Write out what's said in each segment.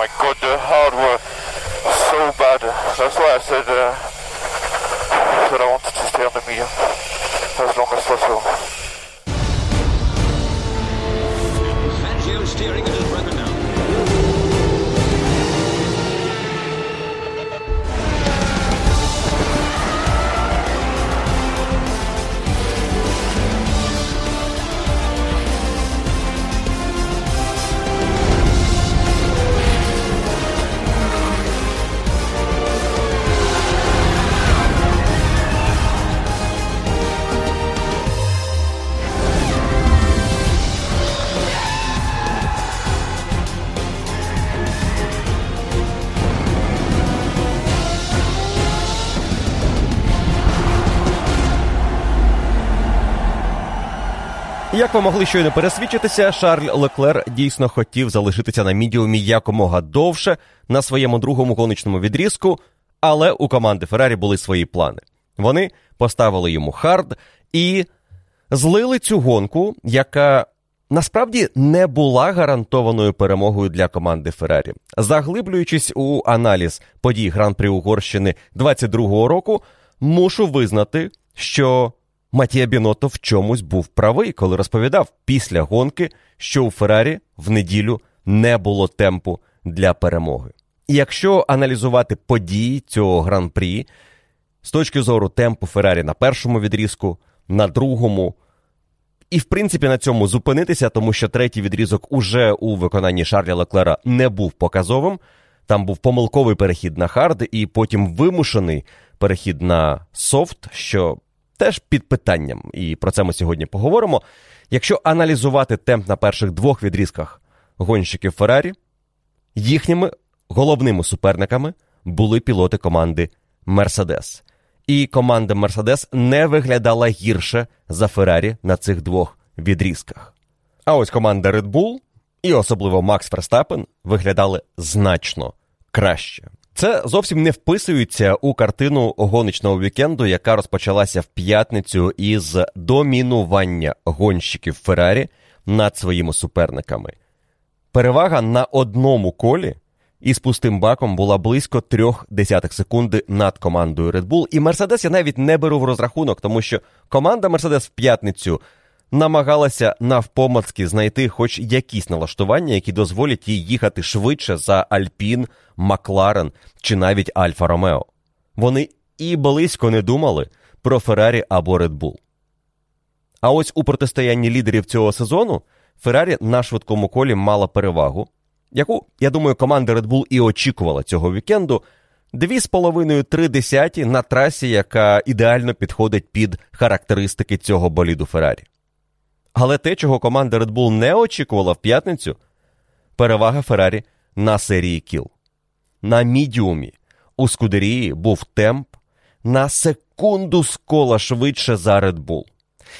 my god, the hard were so bad. That's why I said uh, that I wanted to stay on the medium as long as possible. Fangio steering at his Як ви могли щойно пересвідчитися, Шарль Леклер дійсно хотів залишитися на мідіумі якомога довше на своєму другому гоночному відрізку, але у команди Феррарі були свої плани. Вони поставили йому хард і злили цю гонку, яка насправді не була гарантованою перемогою для команди Феррарі. Заглиблюючись у аналіз подій Гран-прі Угорщини 22-го року, мушу визнати, що Матія Бінотто в чомусь був правий, коли розповідав після гонки, що у Феррарі в неділю не було темпу для перемоги. І якщо аналізувати події цього гран-прі з точки зору темпу Феррарі на першому відрізку, на другому, і в принципі на цьому зупинитися, тому що третій відрізок уже у виконанні Шарля Леклера не був показовим. Там був помилковий перехід на хард, і потім вимушений перехід на софт, що теж під питанням, і про це ми сьогодні поговоримо. Якщо аналізувати темп на перших двох відрізках гонщиків Феррарі, їхніми головними суперниками були пілоти команди Мерседес. І команда Мерседес не виглядала гірше за Феррарі на цих двох відрізках. А ось команда Red Bull і особливо Макс Ферстапен виглядали значно краще. Це зовсім не вписується у картину гоночного вікенду, яка розпочалася в п'ятницю із домінування гонщиків Феррарі над своїми суперниками. Перевага на одному колі із пустим баком була близько трьох десятих секунди над командою Red Bull. І Мерседес я навіть не беру в розрахунок, тому що команда Мерседес в п'ятницю намагалася навпомацки знайти хоч якісь налаштування, які дозволять їй їхати швидше за Альпін, Макларен чи навіть Альфа Ромео. Вони і близько не думали про Феррарі або Bull. А ось у протистоянні лідерів цього сезону Феррарі на швидкому колі мала перевагу, яку, я думаю, команда Red Bull і очікувала цього вікенду. Дві з половиною три десяті на трасі, яка ідеально підходить під характеристики цього боліду Феррарі. Але те, чого команда Red Bull не очікувала в п'ятницю, перевага Феррарі на серії кіл. На мідіумі у Скудерії був темп на секунду з кола швидше за Red Bull.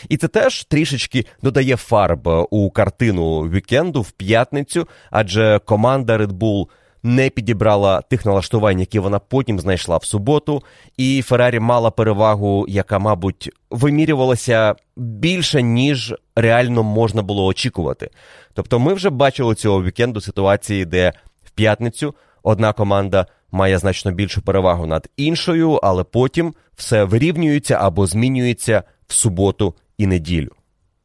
І це теж трішечки додає фарб у картину вікенду в п'ятницю, адже команда Red Bull не підібрала тих налаштувань, які вона потім знайшла в суботу, і Феррарі мала перевагу, яка, мабуть, вимірювалася більше, ніж реально можна було очікувати. Тобто, ми вже бачили цього вікенду ситуації, де в п'ятницю одна команда має значно більшу перевагу над іншою, але потім все вирівнюється або змінюється в суботу і неділю.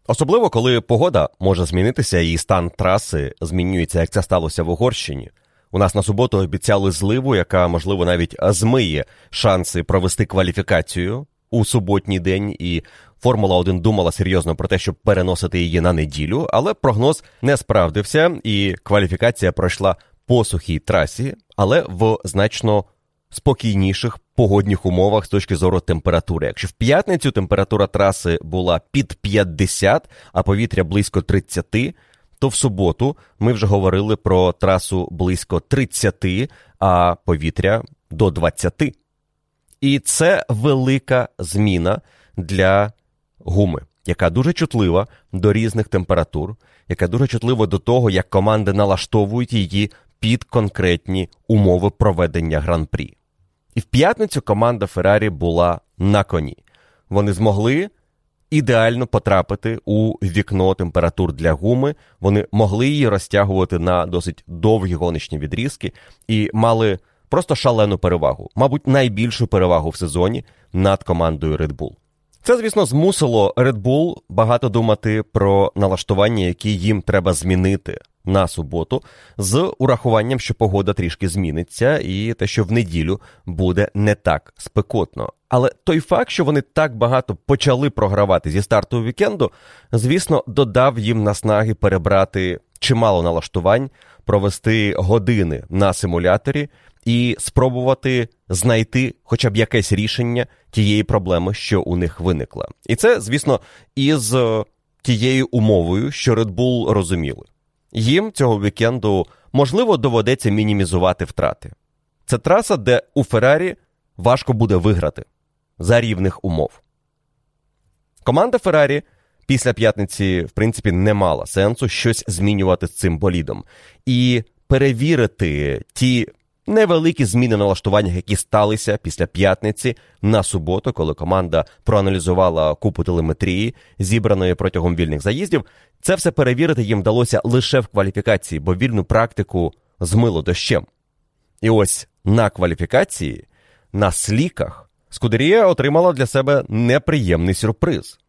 Особливо, коли погода може змінитися і стан траси змінюється, як це сталося в Угорщині. У нас на суботу обіцяли зливу, яка, можливо, навіть змиє шанси провести кваліфікацію у суботній день, і Формула 1 думала серйозно про те, щоб переносити її на неділю, але прогноз не справдився, і кваліфікація пройшла по сухій трасі, але в значно спокійніших погодних умовах з точки зору температури. Якщо в п'ятницю температура траси була під 50, а повітря близько 30, то в суботу ми вже говорили про трасу близько 30, а повітря до 20. І це велика зміна для гуми, яка дуже чутлива до різних температур, яка дуже чутлива до того, як команди налаштовують її під конкретні умови проведення гран-прі. І в п'ятницю команда Феррарі була на коні. Вони змогли ідеально потрапити у вікно температур для гуми. Вони могли її розтягувати на досить довгі гоночні відрізки і мали просто шалену перевагу, мабуть, найбільшу перевагу в сезоні над командою Red Bull. Це, звісно, змусило Red Bull багато думати про налаштування, які їм треба змінити на суботу, з урахуванням, що погода трішки зміниться, і те, що в неділю буде не так спекотно. Але той факт, що вони так багато почали програвати зі старту вікенду, звісно, додав їм наснаги перебрати чимало налаштувань, провести години на симуляторі і спробувати знайти хоча б якесь рішення тієї проблеми, що у них виникла. І це, звісно, із е, тією умовою, що Red Bull розуміли. Їм цього вікенду можливо доведеться мінімізувати втрати. Це траса, де у Феррарі важко буде виграти за рівних умов. Команда Феррарі після п'ятниці, в принципі, не мала сенсу щось змінювати з цим болідом. І перевірити ті невеликі зміни налаштування, які сталися після п'ятниці на суботу, коли команда проаналізувала купу телеметрії, зібраної протягом вільних заїздів. Це все перевірити їм вдалося лише в кваліфікації, бо вільну практику змило дощем. І ось на кваліфікації, на сліках, Скудерія отримала для себе неприємний сюрприз.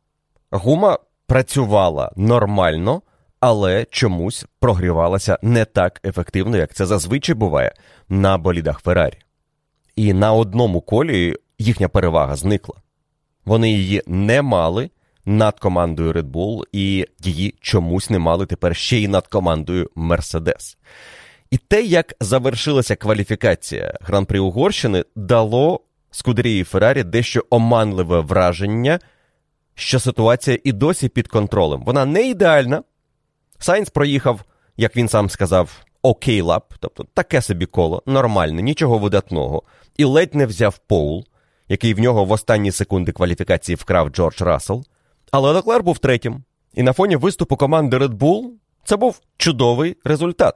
Гума працювала нормально, але чомусь прогрівалася не так ефективно, як це зазвичай буває на болідах Феррарі. І на одному колі їхня перевага зникла. Вони її не мали над командою Red Bull, і її чомусь не мали тепер ще й над командою Mercedes. І те, як завершилася кваліфікація Гран-прі Угорщини, дало Скудерії Феррарі дещо оманливе враження, що ситуація і досі під контролем. Вона не ідеальна. Сайнс проїхав, як він сам сказав, okay lap, тобто таке собі коло, нормальне, нічого видатного, і ледь не взяв Поул, який в нього в останні секунди кваліфікації вкрав Джордж Рассел. Але Леклер був третім. І на фоні виступу команди Red Bull це був чудовий результат.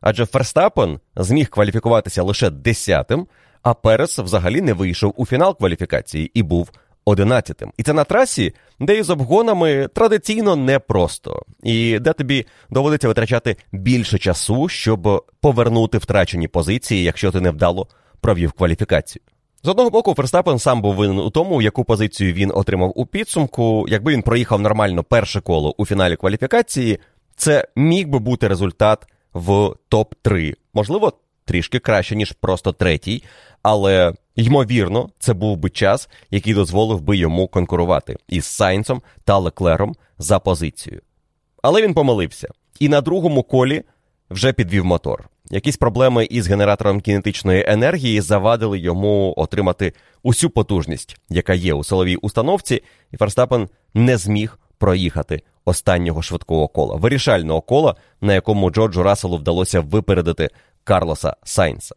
Адже Ферстапен зміг кваліфікуватися лише десятим, а Перес взагалі не вийшов у фінал кваліфікації і був одинадцятим. І це на трасі, де із обгонами традиційно непросто, і де тобі доводиться витрачати більше часу, щоб повернути втрачені позиції, якщо ти невдало провів кваліфікацію. З одного боку, Ферстапен сам був винен у тому, яку позицію він отримав у підсумку. Якби він проїхав нормально перше коло у фіналі кваліфікації, це міг би бути результат в топ-3. Можливо, трішки краще, ніж просто третій, але ймовірно, це був би час, який дозволив би йому конкурувати із Сайнсом та Леклером за позицію. Але він помилився. І на другому колі вже підвів мотор. Якісь проблеми із генератором кінетичної енергії завадили йому отримати усю потужність, яка є у силовій установці, і Ферстапен не зміг проїхати останнього швидкого кола, вирішального кола, на якому Джорджу Расселу вдалося випередити Карлоса Сайнса.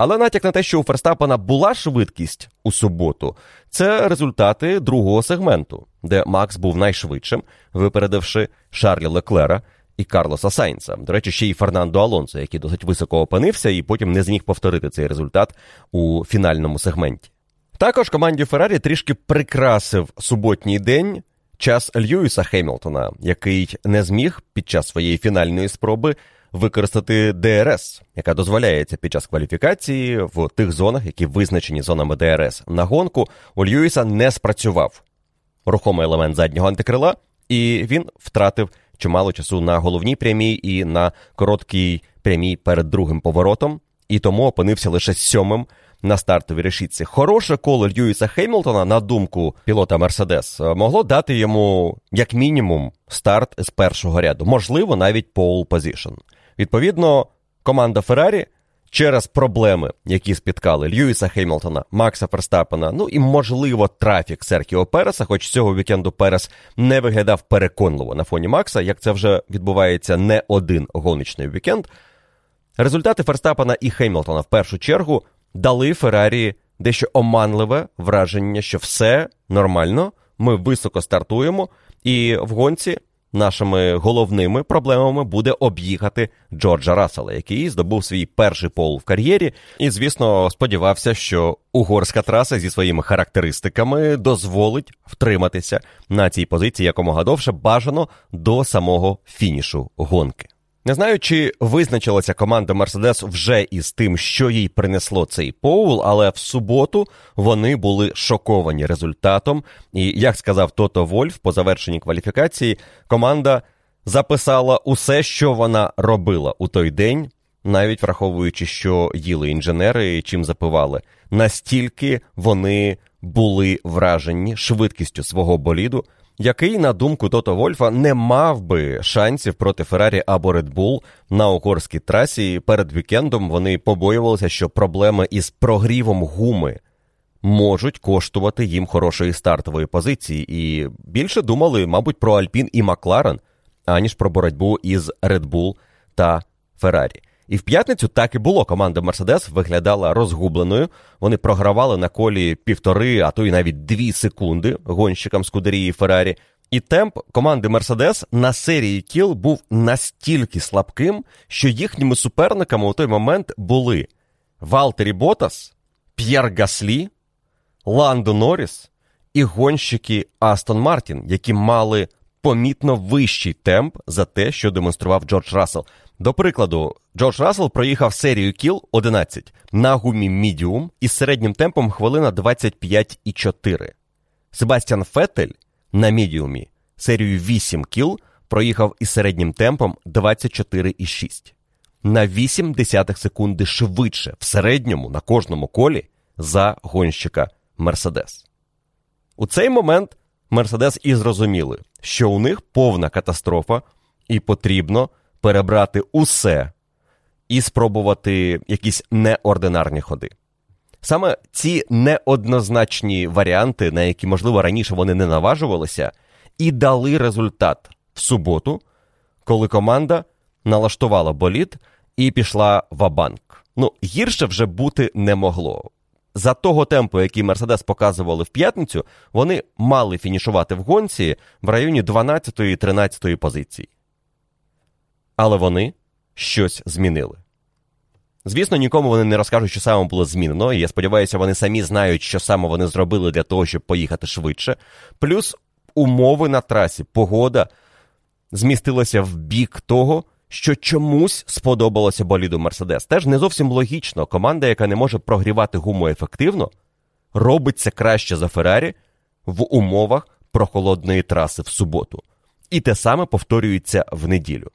Але натяк на те, що у Ферстапена була швидкість у суботу, це результати другого сегменту, де Макс був найшвидшим, випередивши Шарлі Леклера і Карлоса Сайнса. До речі, ще й Фернандо Алонсо, який досить високо опинився і потім не зміг повторити цей результат у фінальному сегменті. Також команді Феррарі трішки прикрасив суботній день час Льюіса Хемілтона, який не зміг під час своєї фінальної спроби використати ДРС, яка дозволяється під час кваліфікації в тих зонах, які визначені зонами ДРС на гонку, у Льюіса не спрацював рухомий елемент заднього антикрила, і він втратив чимало часу на головній прямій і на короткій прямій перед другим поворотом, і тому опинився лише сьомим на стартовій решітці. Хороше коло Льюіса Хемілтона, на думку пілота Мерседес, могло дати йому як мінімум старт з першого ряду, можливо, навіть pole position. Відповідно, команда Феррарі через проблеми, які спіткали Льюіса Хемілтона, Макса Ферстапена, ну і, можливо, трафік Серхіо Переса, хоч цього вікенду Перес не виглядав переконливо на фоні Макса, як це вже відбувається не один гоночний вікенд. Результати Ферстапена і Хеймлтона в першу чергу дали Феррарі дещо оманливе враження, що все нормально, ми високо стартуємо, і в гонці нашими головними проблемами буде об'їхати Джорджа Рассела, який здобув свій перший пол в кар'єрі, і, звісно, сподівався, що угорська траса зі своїми характеристиками дозволить втриматися на цій позиції якомога довше бажано до самого фінішу гонки. Не знаю, чи визначилася команда Мерседес вже із тим, що їй принесло цей поул, але в суботу вони були шоковані результатом. І як сказав Тото Вольф по завершенні кваліфікації, команда записала усе, що вона робила у той день, навіть враховуючи, що їли інженери чим запивали. Настільки вони були вражені швидкістю свого боліду який, на думку Тото Вольфа, не мав би шансів проти Феррарі або Red Bull на угорській трасі. Перед вікендом вони побоювалися, що проблеми із прогрівом гуми можуть коштувати їм хорошої стартової позиції, і більше думали, мабуть, про Альпін і Макларен, аніж про боротьбу із Red Bull та Феррарі. І в п'ятницю так і було. Команда Мерседес виглядала розгубленою. Вони програвали на колі півтори, а то й навіть дві секунди гонщикам Скудерії Феррарі. І темп команди Мерседес на серії кіл був настільки слабким, що їхніми суперниками у той момент були Валттері Боттас, П'єр Гаслі, Ландо Норріс і гонщики Астон Мартін, які мали помітно вищий темп за те, що демонстрував Джордж Рассел. До прикладу, Джордж Рассел проїхав серію кіл 11 на гумі мідіум із середнім темпом хвилина 25,4. Себастьян Фетель на мідіумі серію 8 кіл проїхав із середнім темпом 24,6. На 8 десятих секунди швидше в середньому на кожному колі за гонщика Мерседес. У цей момент Мерседес і зрозуміли, що у них повна катастрофа, і потрібно перебрати усе і спробувати якісь неординарні ходи. Саме ці неоднозначні варіанти, на які, можливо, раніше вони не наважувалися, і дали результат в суботу, коли команда налаштувала боліт і пішла в абанк. Ну, гірше вже бути не могло. За того темпу, який Мерседес показували в п'ятницю, вони мали фінішувати в гонці в районі 12-13 позиції але вони щось змінили. Звісно, нікому вони не розкажуть, що саме було змінено, і я сподіваюся, вони самі знають, що саме вони зробили для того, щоб поїхати швидше. Плюс умови на трасі, погода змістилася в бік того, що чомусь сподобалося боліду Мерседес. Теж не зовсім логічно. Команда, яка не може прогрівати гуму ефективно, робиться краще за Феррарі в умовах прохолодної траси в суботу. І те саме повторюється в неділю.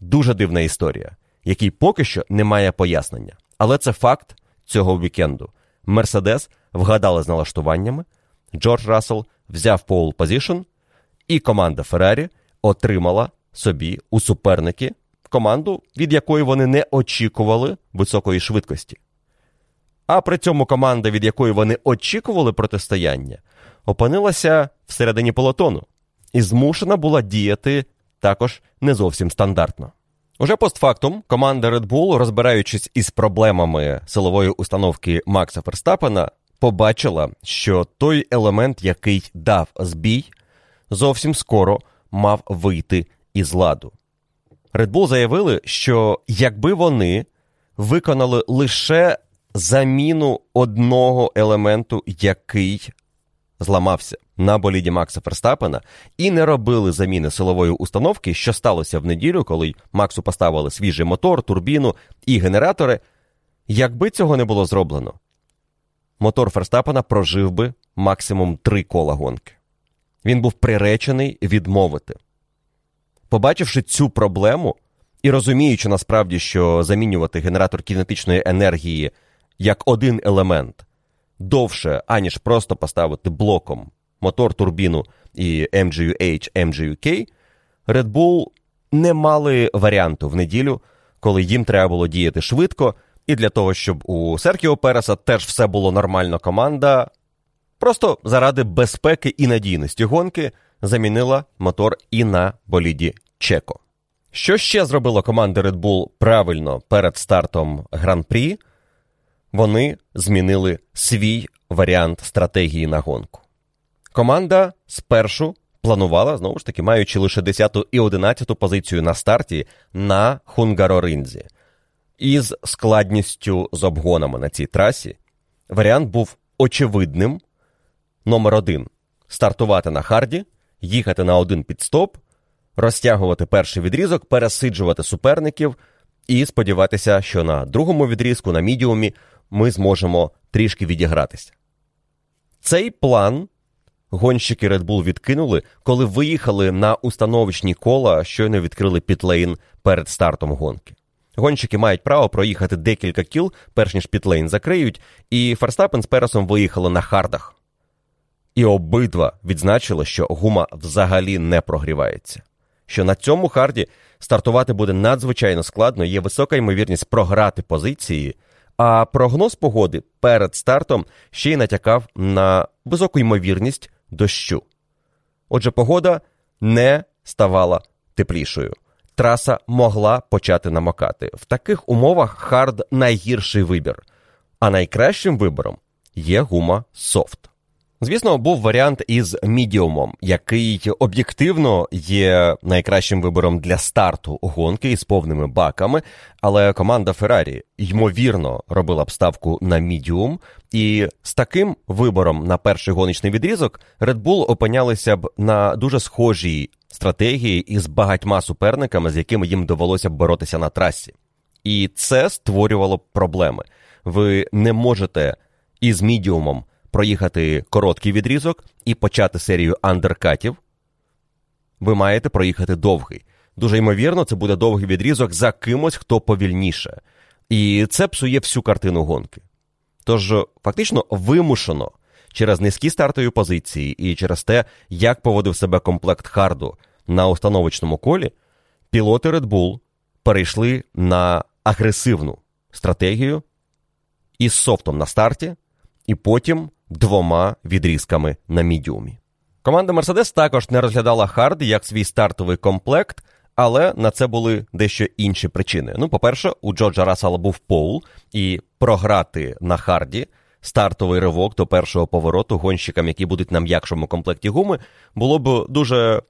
Дуже дивна історія, якій поки що немає пояснення. Але це факт цього вікенду. Мерседес вгадали з налаштуваннями, Джордж Рассел взяв pole position, і команда Феррарі отримала собі у суперники команду, від якої вони не очікували високої швидкості. А при цьому команда, від якої вони очікували протистояння, опинилася всередині полотону і змушена була діяти також не зовсім стандартно. Уже постфактум команда Red Bull, розбираючись із проблемами силової установки Макса Ферстапена, побачила, що той елемент, який дав збій, зовсім скоро мав вийти із ладу. Red Bull заявили, що якби вони виконали лише заміну одного елементу, який зламався на боліді Макса Ферстапена і не робили заміни силової установки, що сталося в неділю, коли Максу поставили свіжий мотор, турбіну і генератори. Якби цього не було зроблено, мотор Ферстапена прожив би максимум три кола гонки. Він був приречений відмовити. Побачивши цю проблему і розуміючи насправді, що замінювати генератор кінетичної енергії як один елемент довше, аніж просто поставити блоком мотор, турбіну і MGU-H, MGU-K, Red Bull не мали варіанту в неділю, коли їм треба було діяти швидко, і для того, щоб у Серкіо Переса теж все було нормально, команда просто заради безпеки і надійності гонки замінила мотор і на боліді Чеко. Що ще зробила команда Red Bull правильно перед стартом гран-прі? Вони змінили свій варіант стратегії на гонку. Команда спершу планувала, знову ж таки, маючи лише 10 і 11 позицію на старті на Хунгароринзі. Із складністю з обгонами на цій трасі варіант був очевидним. Номер один стартувати на харді, їхати на один підстоп, розтягувати перший відрізок, пересиджувати суперників і сподіватися, що на другому відрізку, на мідіумі, ми зможемо трішки відігратися. Цей план гонщики Red Bull відкинули, коли виїхали на установочні кола, щойно відкрили підлейн перед стартом гонки. Гонщики мають право проїхати декілька кіл, перш ніж підлейн закриють, і Ферстапен з Пересом виїхали на хардах. І обидва відзначили, що гума взагалі не прогрівається. Що на цьому харді стартувати буде надзвичайно складно, є висока ймовірність програти позиції, а прогноз погоди перед стартом ще й натякав на високу ймовірність дощу. Отже, погода не ставала теплішою. Траса могла почати намокати. В таких умовах хард найгірший вибір, а найкращим вибором є гума софт. Звісно, був варіант із мідіумом, який об'єктивно є найкращим вибором для старту гонки із повними баками. Але команда Феррарі ймовірно робила б ставку на мідіум, і з таким вибором на перший гоночний відрізок Red Bull опинялися б на дуже схожій стратегії із багатьма суперниками, з якими їм довелося б боротися на трасі. І це створювало б проблеми. Ви не можете із мідіумом проїхати короткий відрізок і почати серію андеркатів, ви маєте проїхати довгий. Дуже ймовірно, це буде довгий відрізок за кимось, хто повільніше. І це псує всю картину гонки. Тож, фактично, вимушено через низькі стартові позиції і через те, як поводив себе комплект Харду на установочному колі, пілоти Red Bull перейшли на агресивну стратегію із софтом на старті, і потім двома відрізками на мідіумі. Команда Mercedes також не розглядала хард як свій стартовий комплект, але на це були дещо інші причини. Ну, по-перше, у Джорджа Рассела був поул, і програти на харді стартовий ривок до першого повороту гонщикам, які будуть на м'якшому комплекті гуми, було б дуже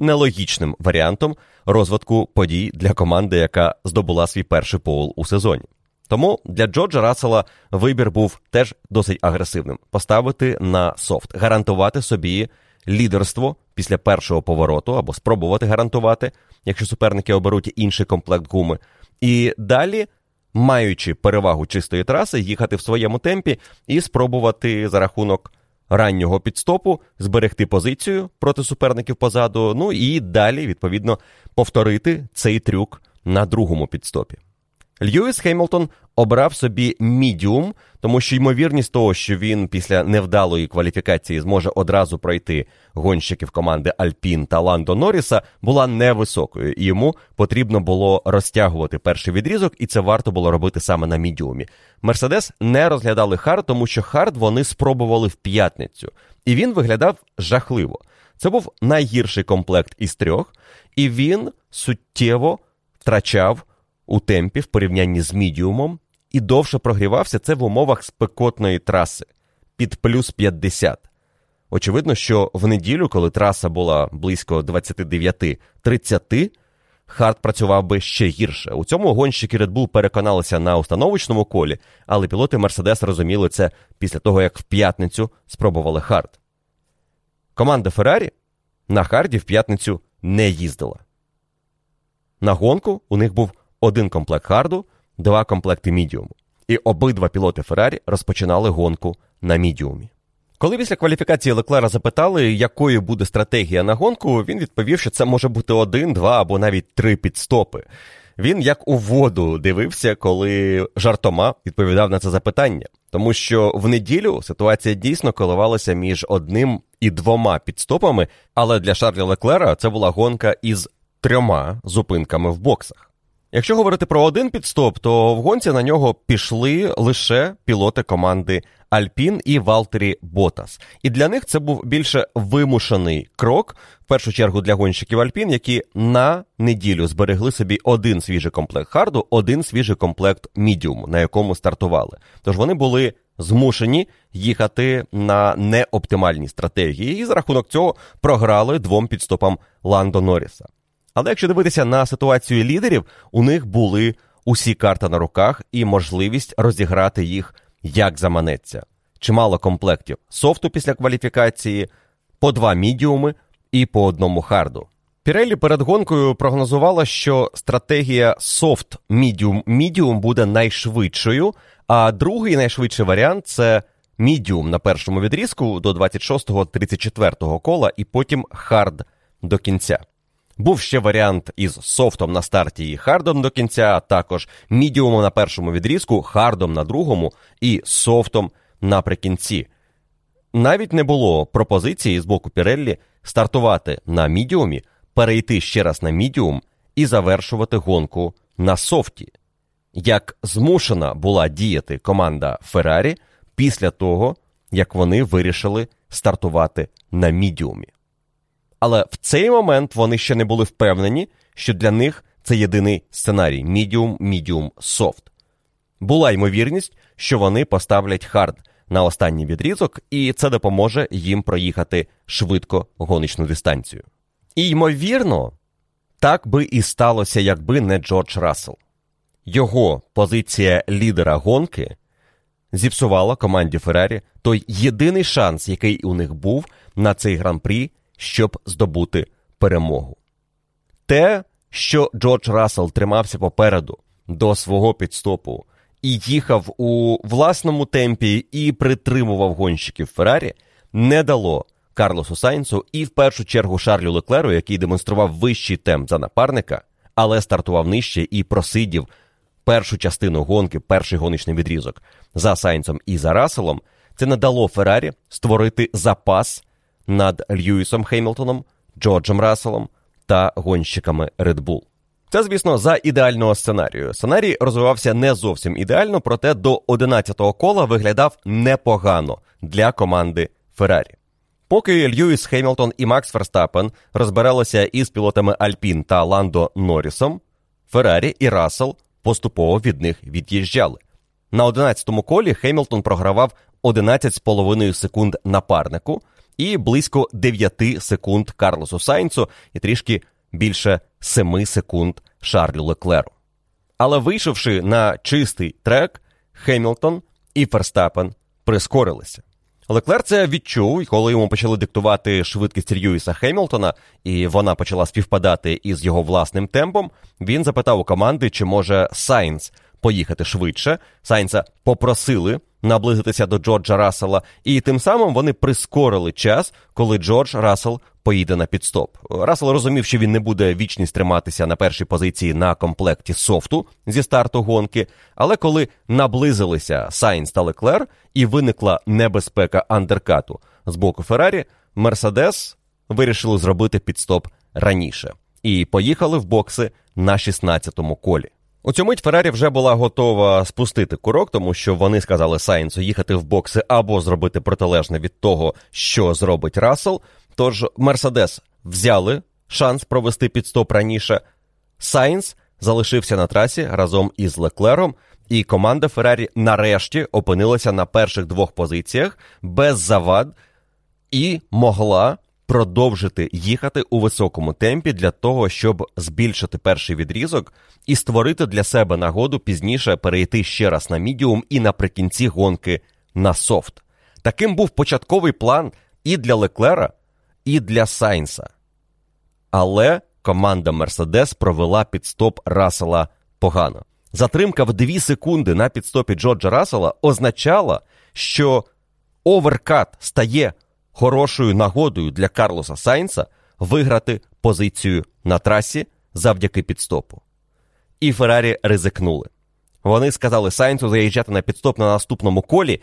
нелогічним варіантом розвитку подій для команди, яка здобула свій перший поул у сезоні. Тому для Джорджа Рассела вибір був теж досить агресивним: поставити на софт, гарантувати собі лідерство після першого повороту або спробувати гарантувати, якщо суперники оберуть інший комплект гуми. І далі, маючи перевагу чистої траси, їхати в своєму темпі і спробувати за рахунок раннього підстопу зберегти позицію проти суперників позаду. Ну і далі, відповідно, повторити цей трюк на другому підстопі. Льюіс Хеймлтон обрав собі мідіум, тому що ймовірність того, що він після невдалої кваліфікації зможе одразу пройти гонщиків команди Альпін та Ландо Норріса, була невисокою, і йому потрібно було розтягувати перший відрізок, і це варто було робити саме на мідіумі. Мерседес не розглядали хард, тому що хард вони спробували в п'ятницю, і він виглядав жахливо. Це був найгірший комплект із трьох, і він суттєво втрачав у темпі в порівнянні з мідіумом і довше прогрівався це в умовах спекотної траси під плюс 50. Очевидно, що в неділю, коли траса була близько 29-30, Хард працював би ще гірше. У цьому гонщики Red Bull переконалися на установочному колі, але пілоти Мерседес розуміли це після того, як в п'ятницю спробували Хард. Команда Феррарі на Харді в п'ятницю не їздила. На гонку у них був один комплект харду, два комплекти мідіуму. І обидва пілоти Феррарі розпочинали гонку на мідіумі. Коли після кваліфікації Леклера запитали, якою буде стратегія на гонку, він відповів, що це може бути один, два або навіть три пітстопи. Він як у воду дивився, коли жартома відповідав на це запитання, тому що в неділю ситуація дійсно коливалася між одним і двома підстопами, але для Шарля Леклера це була гонка із трьома зупинками в боксах. Якщо говорити про один підстоп, то в гонці на нього пішли лише пілоти команди Альпін і Валтері Ботас. І для них це був більше вимушений крок, в першу чергу для гонщиків Альпін, які на неділю зберегли собі один свіжий комплект харду, один свіжий комплект мідіуму, на якому стартували. Тож вони були змушені їхати на неоптимальній стратегії, і за рахунок цього програли двом підстопам Ландо Норріса. Але якщо дивитися на ситуацію лідерів, у них були усі карти на руках і можливість розіграти їх як заманеться. Чимало комплектів софту після кваліфікації, по два мідіуми і по одному харду. Пірелі перед гонкою прогнозувала, що стратегія софт мідіум мідіум буде найшвидшою, а другий найшвидший варіант це мідіум на першому відрізку до 26-34 кола, і потім хард до кінця. Був ще варіант із софтом на старті і хардом до кінця, а також мідіумом на першому відрізку, хардом на другому і софтом наприкінці. Навіть не було пропозиції з боку Піреллі стартувати на мідіумі, перейти ще раз на мідіум і завершувати гонку на софті. Як змушена була діяти команда Феррарі після того, як вони вирішили стартувати на мідіумі. Але в цей момент вони ще не були впевнені, що для них це єдиний сценарій мідіум, мідіум, софт. Була ймовірність, що вони поставлять хард на останній відрізок, і це допоможе їм проїхати швидко гоночну дистанцію. І ймовірно, так би і сталося, якби не Джордж Рассел. Його позиція лідера гонки зіпсувала команді Феррарі той єдиний шанс, який у них був на цей гран-прі, щоб здобути перемогу. Те, що Джордж Рассел тримався попереду до свого підстопу і їхав у власному темпі і притримував гонщиків Феррарі, не дало Карлосу Сайнсу і в першу чергу Шарлю Леклеру, який демонстрував вищий темп за напарника, але стартував нижче і просидів першу частину гонки, перший гоночний відрізок за Сайнсом і за Расселом, це не дало Феррарі створити запас над Льюісом Хеймлтоном, Джорджем Расселом та гонщиками Red Bull. Це, звісно, за ідеального сценарію. Сценарій розвивався не зовсім ідеально, проте до 11-го кола виглядав непогано для команди Феррарі. Поки Льюїс Хемілтон і Макс Ферстапен розбиралися із пілотами Альпін та Ландо Норрісом, Феррарі і Рассел поступово від них від'їжджали. На 11-му колі Хемілтон програвав 11,5 секунд напарнику і близько 9 секунд Карлосу Сайнсу і трішки більше 7 секунд Шарлю Леклеру. Але вийшовши на чистий трек, Хемілтон і Ферстапен прискорилися. Леклер це відчув, коли йому почали диктувати швидкість Льюїса Хемілтона, і вона почала співпадати із його власним темпом. Він запитав у команди, чи може Сайнс поїхати швидше. Сайнса попросили наблизитися до Джорджа Рассела, і тим самим вони прискорили час, коли Джордж Рассел поїде на пітстоп. Рассел розумів, що він не буде вічність триматися на першій позиції на комплекті софту зі старту гонки. Але коли наблизилися Сайнс та Леклер і виникла небезпека андеркату з боку Феррарі, Мерседес вирішили зробити пітстоп раніше і поїхали в бокси на 16-му колі. У цю мить Феррарі вже була готова спустити курок, тому що вони сказали Сайнсу їхати в бокси або зробити протилежне від того, що зробить Рассел. Тож Мерседес взяли шанс провести пітстоп раніше. Сайнс залишився на трасі разом із Леклером, і команда Феррарі нарешті опинилася на перших двох позиціях без завад і могла продовжити їхати у високому темпі для того, щоб збільшити перший відрізок і створити для себе нагоду пізніше перейти ще раз на мідіум і наприкінці гонки на софт. Таким був початковий план і для Леклера, і для Сайнса. Але команда Мерседес провела пітстоп Рассела погано. Затримка в 2 секунди на пітстопі Джорджа Рассела означала, що оверкат стає хорошою нагодою для Карлоса Сайнса виграти позицію на трасі завдяки пітстопу. І Феррарі ризикнули. Вони сказали Сайнсу заїжджати на пітстоп на наступному колі,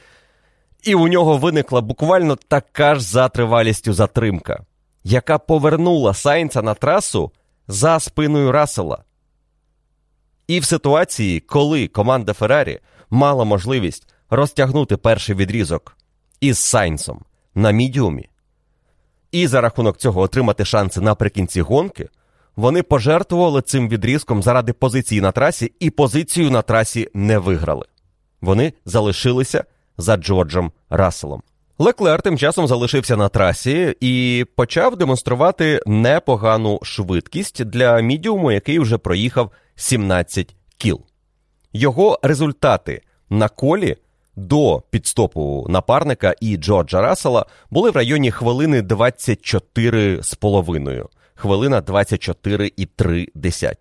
і у нього виникла буквально така ж за тривалістю затримка, яка повернула Сайнса на трасу за спиною Рассела. І в ситуації, коли команда Феррарі мала можливість розтягнути перший відрізок із Сайнсом на мідіумі, і за рахунок цього отримати шанси наприкінці гонки, вони пожертвували цим відрізком заради позиції на трасі і позицію на трасі не виграли. Вони залишилися за Джорджем Расселом. Леклер тим часом залишився на трасі і почав демонструвати непогану швидкість для мідіуму, який вже проїхав 17 кіл. Його результати на колі до підстопу напарника і Джорджа Рассела були в районі хвилини 24,5, хвилина 24,3.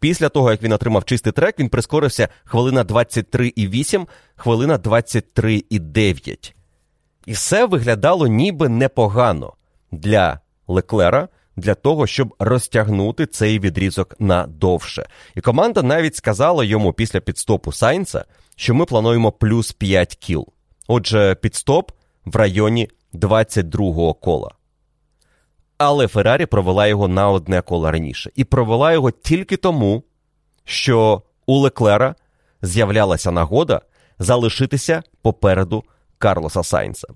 Після того, як він отримав чистий трек, він прискорився хвилина 23,8, хвилина 23,9. І все виглядало ніби непогано для Леклера для того, щоб розтягнути цей відрізок на довше. І команда навіть сказала йому після підстопу Сайнца, що ми плануємо плюс 5 кіл. Отже, підстоп в районі 22-го кола. Але Феррарі провела його на одне коло раніше. І провела його тільки тому, що у Леклера з'являлася нагода залишитися попереду Карлоса Сайнса.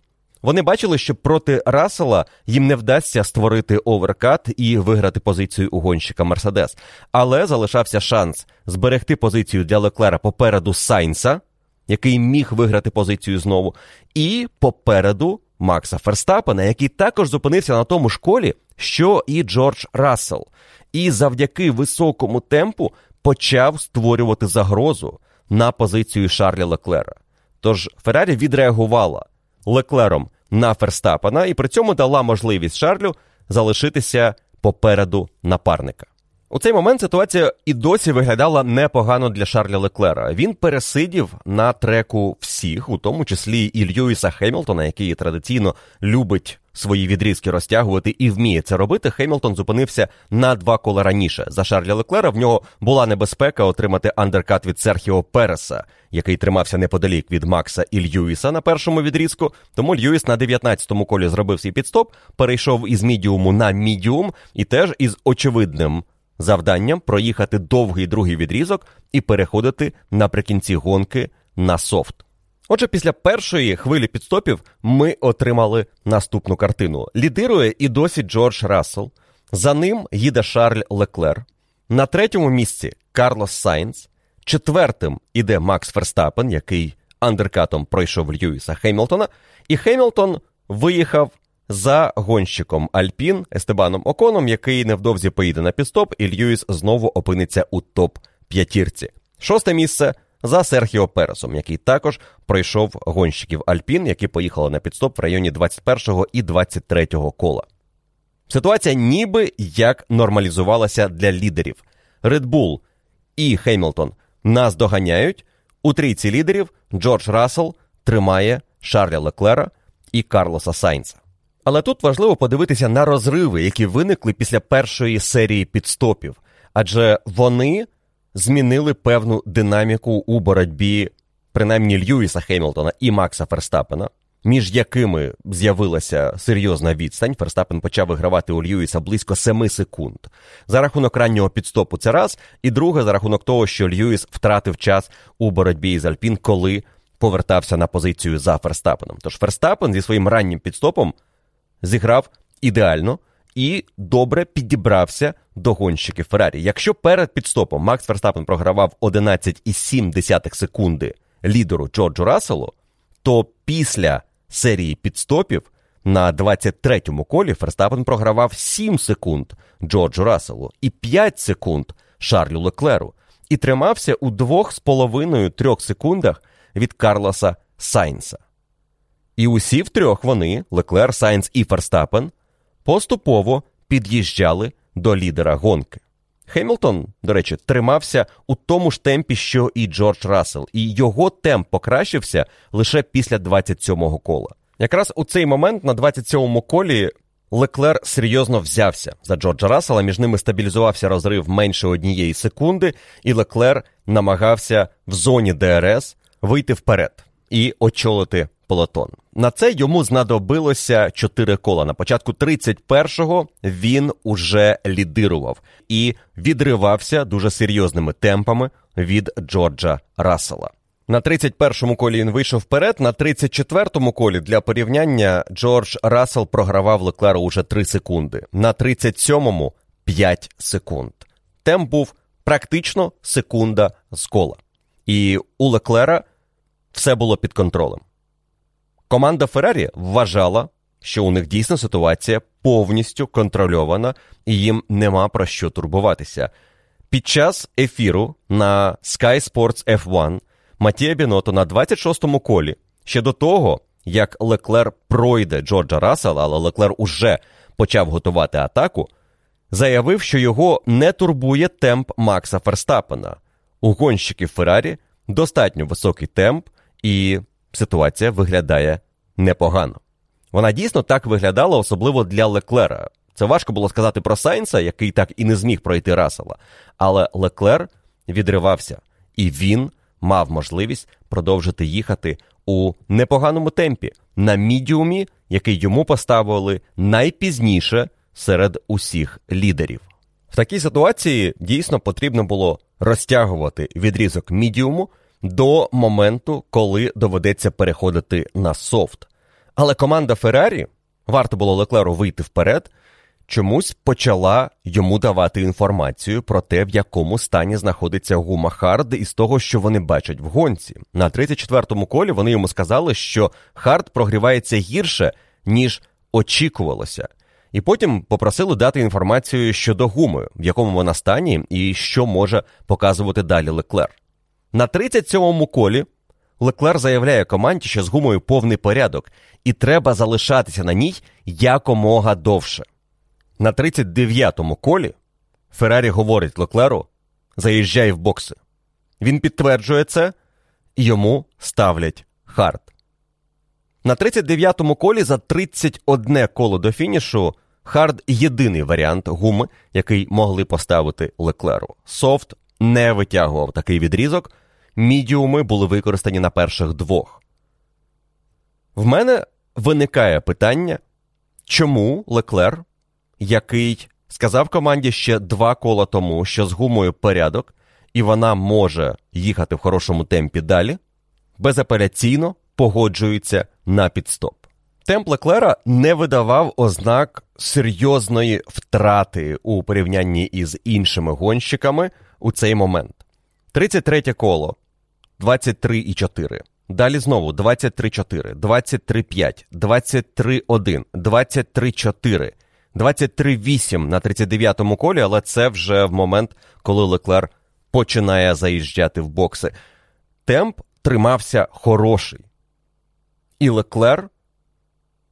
Вони бачили, що проти Рассела їм не вдасться створити оверкат і виграти позицію у гонщика Мерседес. Але залишався шанс зберегти позицію для Леклера попереду Сайнса, який міг виграти позицію знову, і попереду Макса Ферстапена, який також зупинився на тому школі, що і Джордж Рассел. І завдяки високому темпу почав створювати загрозу на позицію Шарлі Леклера. Тож Феррарі відреагувала Леклером на Ферстапена і при цьому дала можливість Шарлю залишитися попереду напарника. У цей момент ситуація і досі виглядала непогано для Шарля Леклера. Він пересидів на треку всіх, у тому числі і Льюіса Хемілтона, який традиційно любить свої відрізки розтягувати і вміє це робити. Хемілтон зупинився на два кола раніше. За Шарля Леклера в нього була небезпека отримати андеркат від Серхіо Переса, який тримався неподалік від Макса і Льюіса на першому відрізку. Тому Льюіс на 19-му колі зробив свій підстоп, перейшов із мідіуму на мідіум і теж із очевидним завданням проїхати довгий другий відрізок і переходити наприкінці гонки на софт. Отже, після першої хвилі підстопів ми отримали наступну картину. Лідирує і досі Джордж Рассел. За ним їде Шарль Леклер. На третьому місці Карлос Сайнц. Четвертим іде Макс Ферстапен, який андеркатом пройшов Льюіса Хемілтона. І Хемілтон виїхав за гонщиком Альпін Естебаном Оконом, який невдовзі поїде на підстоп, і Льюіс знову опиниться у топ-п'ятірці. Шосте місце за Серхіо Пересом, який також пройшов гонщиків Альпін, які поїхали на підстоп в районі 21 і 23 кола. Ситуація ніби як нормалізувалася для лідерів. Red Bull і Хеймлтон нас доганяють. У трійці лідерів Джордж Рассел тримає Шарля Леклера і Карлоса Сайнца. Але тут важливо подивитися на розриви, які виникли після першої серії підстопів, адже вони змінили певну динаміку у боротьбі, принаймні Льюіса Хемілтона і Макса Ферстапена, між якими з'явилася серйозна відстань. Ферстапен почав вигравати у Льюіса близько 7 секунд. За рахунок раннього підстопу це раз, і друге, за рахунок того, що Льюіс втратив час у боротьбі із Альпін, коли повертався на позицію за Ферстапеном. Тож Ферстапен зі своїм раннім підстопом зіграв ідеально і добре підібрався до гонщиків Феррарі. Якщо перед підстопом Макс Ферстапен програвав 11,7 секунди лідеру Джорджу Расселу, то після серії підстопів на 23-му колі Ферстапен програвав 7 секунд Джорджу Расселу і 5 секунд Шарлю Леклеру, і тримався у 2,5-3 секундах від Карлоса Сайнса. І усі втрьох вони, Леклер, Сайнс і Ферстапен, поступово під'їжджали до лідера гонки. Хемілтон, до речі, тримався у тому ж темпі, що і Джордж Рассел, і його темп покращився лише після 27-го кола. Якраз у цей момент на 27-му колі Леклер серйозно взявся за Джорджа Рассела, між ними стабілізувався розрив менше однієї секунди, і Леклер намагався в зоні ДРС вийти вперед і очолити полотон. На це йому знадобилося 4 кола. На початку 31-го він уже лідирував і відривався дуже серйозними темпами від Джорджа Рассела. На 31-му колі він вийшов вперед. На 34-му колі для порівняння Джордж Рассел програвав Леклеру уже 3 секунди. На 37-му 5 секунд. Темп був практично секунда з кола. І у Леклера все було під контролем. Команда Феррарі вважала, що у них дійсно ситуація повністю контрольована і їм нема про що турбуватися. Під час ефіру на Sky Sports F1 Матія Біното на 26-му колі ще до того, як Леклер пройде Джорджа Рассела, але Леклер уже почав готувати атаку, заявив, що його не турбує темп Макса Ферстапена. У гонщиків Феррарі достатньо високий темп, і ситуація виглядає непогано. Вона дійсно так виглядала, особливо для Леклера. Це важко було сказати про Сайнса, який так і не зміг пройти Рассела. Але Леклер відривався, і він мав можливість продовжити їхати у непоганому темпі на мідіумі, який йому поставили найпізніше серед усіх лідерів. В такій ситуації дійсно потрібно було розтягувати відрізок мідіуму до моменту, коли доведеться переходити на софт. Але команда Феррарі, варто було Леклеру вийти вперед, чомусь почала йому давати інформацію про те, в якому стані знаходиться гума Хард із того, що вони бачать в гонці. На 34-му колі вони йому сказали, що Хард прогрівається гірше, ніж очікувалося. І потім попросили дати інформацію щодо гуми, в якому вона стані, і що може показувати далі Леклер. На 37-му колі Леклер заявляє команді, що з гумою повний порядок, і треба залишатися на ній якомога довше. На 39-му колі Феррарі говорить Леклеру: заїжджай в бокси. Він підтверджує це, і йому ставлять хард. На 39-му колі за 31 коло до фінішу хард єдиний варіант гуми, який могли поставити Леклеру. Софт не витягував такий відрізок. Мідіуми були використані на перших двох. В мене виникає питання, чому Леклер, який сказав команді ще два кола тому, що з гумою порядок, і вона може їхати в хорошому темпі далі, безапеляційно погоджується на підстоп. Темп Леклера не видавав ознак серйозної втрати у порівнянні із іншими гонщиками у цей момент. 33 коло 23,4. Далі знову 23,4, 23,5, 23,1, 23,4, 23,8 на 39-му колі, але це вже в момент, коли Леклер починає заїжджати в бокси. Темп тримався хороший. І Леклер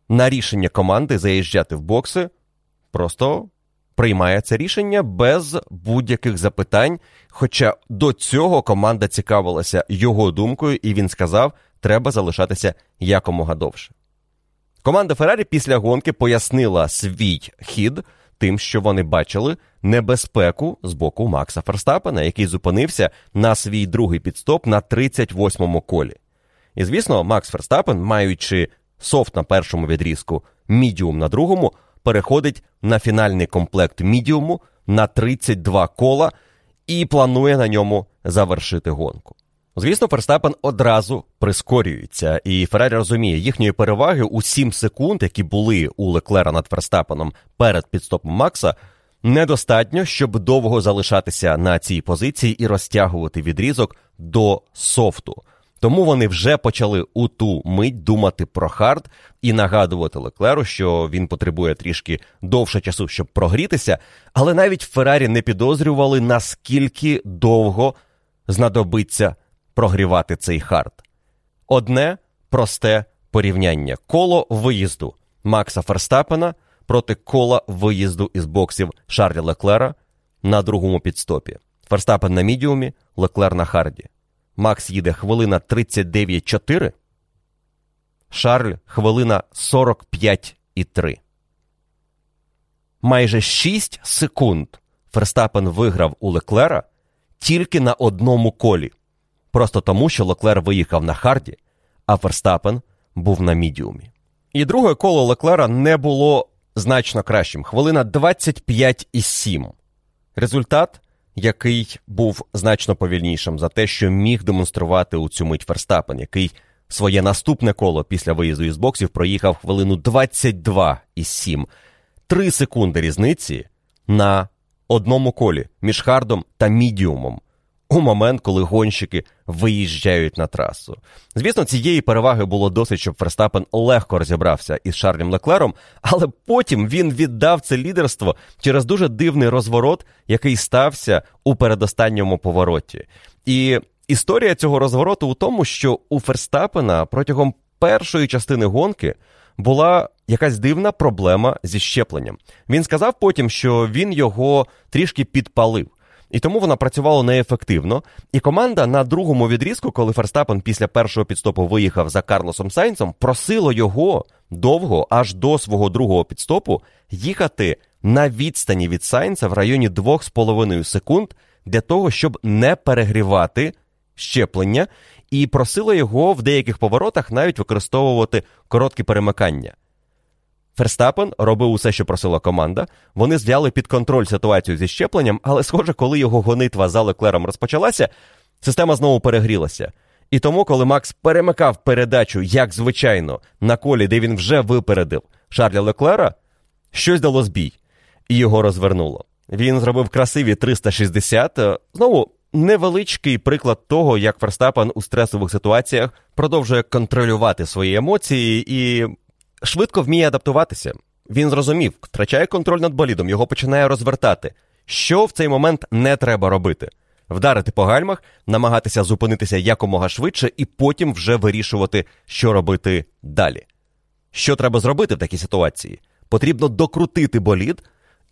на рішення команди заїжджати в бокси просто приймає це рішення без будь-яких запитань. Хоча до цього команда цікавилася його думкою, і він сказав, треба залишатися якомога довше. Команда Феррарі після гонки пояснила свій хід тим, що вони бачили небезпеку з боку Макса Ферстапена, який зупинився на свій другий підстоп на 38-му колі. І звісно, Макс Ферстапен, маючи софт на першому відрізку, мідіум на другому, переходить на фінальний комплект мідіуму на 32 кола і планує на ньому завершити гонку. Звісно, Ферстапен одразу прискорюється, і Феррарі розуміє, їхньої переваги у 7 секунд, які були у Леклера над Ферстапеном перед підстопом Макса, недостатньо, щоб довго залишатися на цій позиції і розтягувати відрізок до софту. Тому вони вже почали у ту мить думати про хард і нагадувати Леклеру, що він потребує трішки довше часу, щоб прогрітися. Але навіть Феррарі не підозрювали, наскільки довго знадобиться прогрівати цей хард. Одне просте порівняння: коло виїзду Макса Ферстапена проти кола виїзду із боксів Шарлі Леклера на другому пітстопі. Ферстапен на мідіумі, Леклер на харді. Макс їде хвилина 39,4. Шарль хвилина 45,3. Майже 6 секунд Ферстапен виграв у Леклера тільки на одному колі. Просто тому, що Леклер виїхав на харді, а Ферстапен був на мідіумі. І друге коло Леклера не було значно кращим. Хвилина 25,7. Результат який був значно повільнішим за те, що міг демонструвати у цю мить Ферстапен, який своє наступне коло після виїзду із боксів проїхав хвилину 22 із 7. Три секунди різниці на одному колі між хардом та мідіумом у момент, коли гонщики виїжджають на трасу. Звісно, цієї переваги було досить, щоб Ферстапен легко розібрався із Шарлем Леклером, але потім він віддав це лідерство через дуже дивний розворот, який стався у передостанньому повороті. І історія цього розвороту у тому, що у Ферстапена протягом першої частини гонки була якась дивна проблема зі щепленням. Він сказав потім, що він його трішки підпалив. І тому вона працювала неефективно. І команда на другому відрізку, коли Ферстапен після першого підстопу виїхав за Карлосом Сайнцем, просило його довго, аж до свого другого підстопу, їхати на відстані від Сайнца в районі 2,5 секунд для того, щоб не перегрівати щеплення, і просило його в деяких поворотах навіть використовувати короткі перемикання. Ферстапен робив усе, що просила команда. Вони зв'яли під контроль ситуацію зі щепленням, але, схоже, коли його гонитва за Леклером розпочалася, система знову перегрілася. І тому, коли Макс перемикав передачу, як звичайно, на колі, де він вже випередив Шарля Леклера, щось дало збій, і його розвернуло. Він зробив красиві 360. Знову невеличкий приклад того, як Ферстапен у стресових ситуаціях продовжує контролювати свої емоції і швидко вміє адаптуватися. Він зрозумів, втрачає контроль над болідом, його починає розвертати. Що в цей момент не треба робити? Вдарити по гальмах, намагатися зупинитися якомога швидше і потім вже вирішувати, що робити далі. Що треба зробити в такій ситуації? Потрібно докрутити болід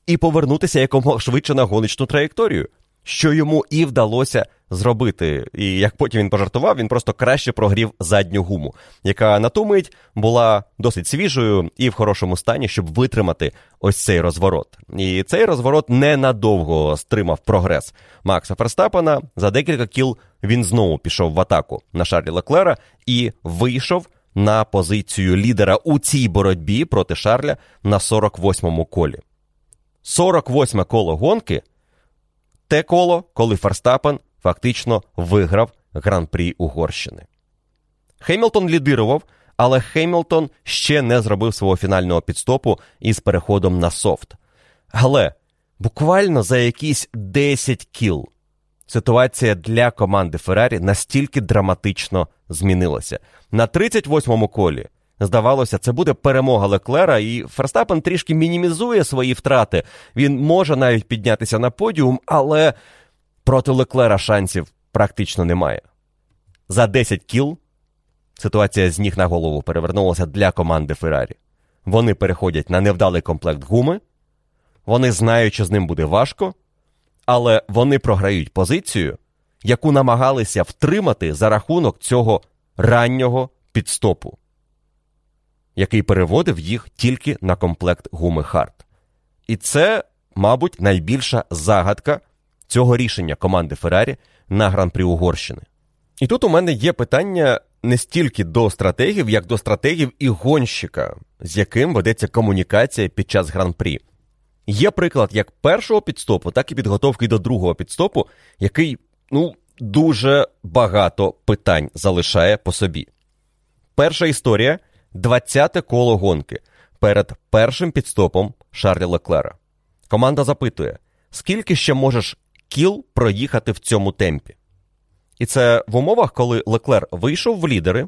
і повернутися якомога швидше на гоночну траєкторію що йому і вдалося зробити. І як потім він пожартував, він просто краще прогрів задню гуму, яка на ту мить була досить свіжою і в хорошому стані, щоб витримати ось цей розворот. І цей розворот ненадовго стримав прогрес Макса Ферстапена. За декілька кіл він знову пішов в атаку на Шарлі Леклера і вийшов. На позицію лідера у цій боротьбі проти Шарля на 48-му колі. 48 коло гонки те коло, коли Ферстапен фактично виграв гран-прі Угорщини. Хемілтон лідирував, але Хемілтон ще не зробив свого фінального підстопу із переходом на софт. Але буквально за якісь 10 кіл ситуація для команди Феррарі настільки драматично змінилася. На 38-му колі Здавалося, це буде перемога Леклера, і Ферстапен трішки мінімізує свої втрати. Він може навіть піднятися на подіум, але проти Леклера шансів практично немає. За 10 кіл ситуація з ніг на голову перевернулася для команди Феррарі. Вони переходять на невдалий комплект гуми, вони знають, що з ним буде важко, але вони програють позицію, яку намагалися втримати за рахунок цього раннього підстопу який переводив їх тільки на комплект гуми Харт. І це, мабуть, найбільша загадка цього рішення команди Феррарі на гран-прі Угорщини. І тут у мене є питання не стільки до стратегів, як до стратегів і гонщика, з яким ведеться комунікація під час гран-прі. Є приклад як першого підстопу, так і підготовки до другого підстопу, який, ну, дуже багато питань залишає по собі. Перша історія 20-те коло гонки перед першим пітстопом Шарлі Леклера. Команда запитує, скільки ще можеш кіл проїхати в цьому темпі. І це в умовах, коли Леклер вийшов в лідери,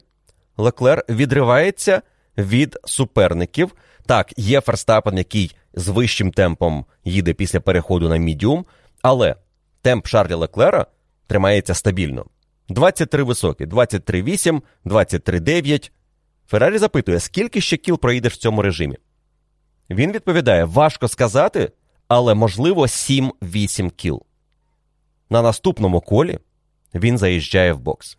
Леклер відривається від суперників. Так, є Ферстапен, який з вищим темпом їде після переходу на мідіум, але темп Шарлі Леклера тримається стабільно. 23 високі, 23,8, 23,9, Феррарі запитує, скільки ще кіл проїдеш в цьому режимі. Він відповідає: важко сказати, але можливо 7-8 кіл. На наступному колі він заїжджає в бокс.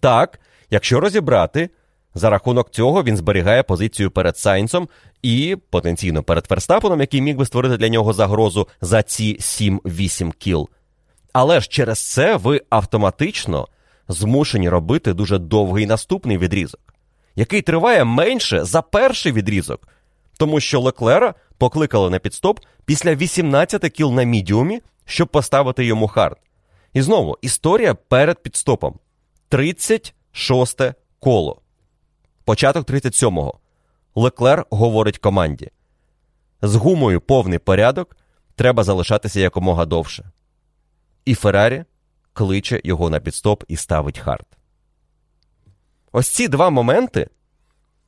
Так, якщо розібрати, за рахунок цього він зберігає позицію перед Сайнсом і потенційно перед Ферстапеном, який міг би створити для нього загрозу за ці 7-8 кіл. Але ж через це ви автоматично змушені робити дуже довгий наступний відрізок який триває менше за перший відрізок, тому що Леклера покликали на підстоп після 18 кіл на мідіумі, щоб поставити йому хард. І знову історія перед підстопом. 36 коло. Початок 37-го. Леклер говорить команді: з гумою повний порядок, треба залишатися якомога довше. І Феррарі кличе його на підстоп і ставить хард. Ось ці два моменти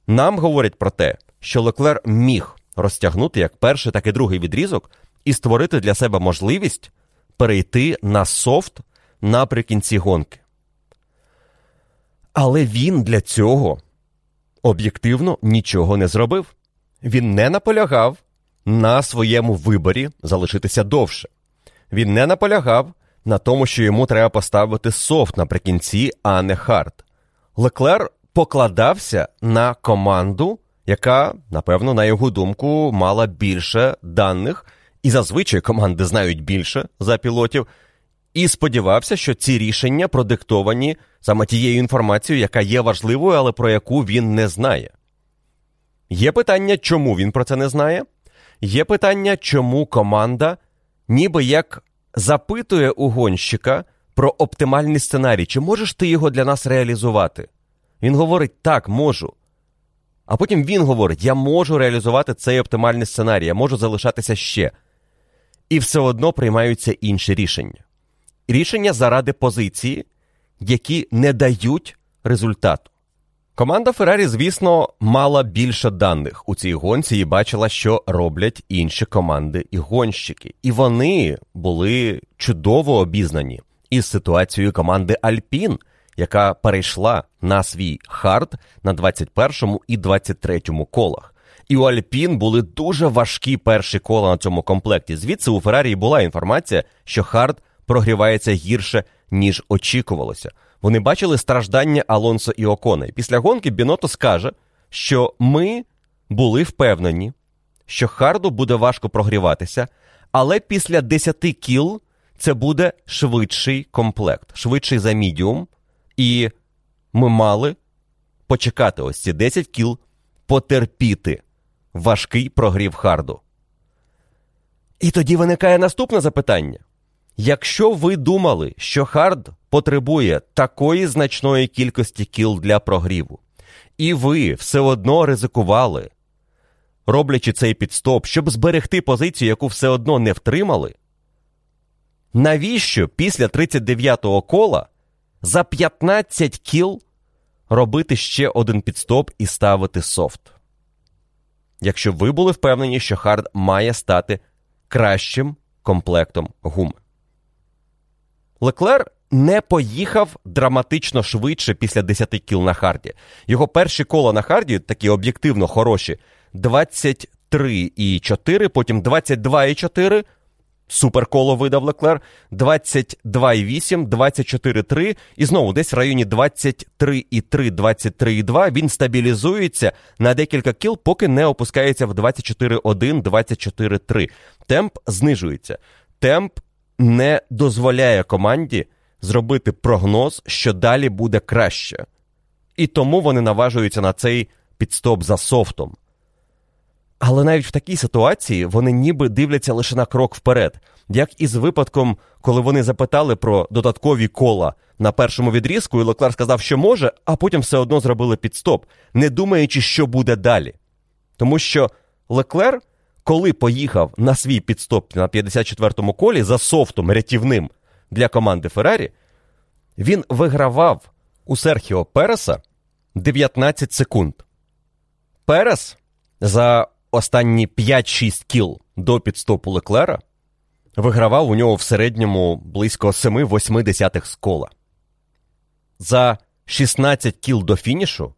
нам говорять про те, що Леклер міг розтягнути як перший, так і другий відрізок і створити для себе можливість перейти на софт наприкінці гонки. Але він для цього об'єктивно нічого не зробив. Він не наполягав на своєму виборі залишитися довше. Він не наполягав на тому, що йому треба поставити софт наприкінці, а не хард. Леклер покладався на команду, яка, напевно, на його думку, мала більше даних, і зазвичай команди знають більше за пілотів, і сподівався, що ці рішення продиктовані саме тією інформацією, яка є важливою, але про яку він не знає. Є питання, чому він про це не знає. Є питання, чому команда ніби як запитує у гонщика про оптимальний сценарій, чи можеш ти його для нас реалізувати? Він говорить, так, можу. А потім він говорить: я можу реалізувати цей оптимальний сценарій, я можу залишатися ще. І все одно приймаються інші рішення. Рішення заради позиції, які не дають результату. Команда Феррарі, звісно, мала більше даних у цій гонці і бачила, що роблять інші команди і гонщики. І вони були чудово обізнані із ситуацією команди Альпін, яка перейшла на свій хард на 21 і 23 колах. І у Альпін були дуже важкі перші кола на цьому комплекті. Звідси у Феррарі була інформація, що хард прогрівається гірше, ніж очікувалося. Вони бачили страждання Алонсо і Окона. Після гонки Біното скаже, що ми були впевнені, що Харду буде важко прогріватися, але після 10 кіл це буде швидший комплект, швидший за мідіум. І ми мали почекати ось ці 10 кіл, потерпіти важкий прогрів Харду. І тоді виникає наступне запитання. Якщо ви думали, що хард потребує такої значної кількості кіл для прогріву, і ви все одно ризикували, роблячи цей підстоп, щоб зберегти позицію, яку все одно не втримали, навіщо після 39-го кола за 15 кіл робити ще один підстоп і ставити софт? Якщо ви були впевнені, що хард має стати кращим комплектом гуми. Леклер не поїхав драматично швидше після 10 кіл на харді. Його перші кола на харді, такі об'єктивно хороші, 23,4, потім 22,4. Суперколо видав Леклер, 22,8, 24,3 і знову десь в районі 23,3, 23,2 він стабілізується на декілька кіл, поки не опускається в 24,1, 24,3. Темп знижується. Темп не дозволяє команді зробити прогноз, що далі буде краще. І тому вони наважуються на цей підстоп за софтом. Але навіть в такій ситуації вони ніби дивляться лише на крок вперед, як і з випадком, коли вони запитали про додаткові кола на першому відрізку, і Леклер сказав, що може, а потім все одно зробили підстоп, не думаючи, що буде далі. Тому що Леклер коли поїхав на свій підстоп на 54-му колі за софтом рятівним для команди Феррарі, він вигравав у Серхіо Переса 19 секунд. Перес за останні 5-6 кіл до підстопу Леклера вигравав у нього в середньому близько 7-8 з кола. За 16 кіл до фінішу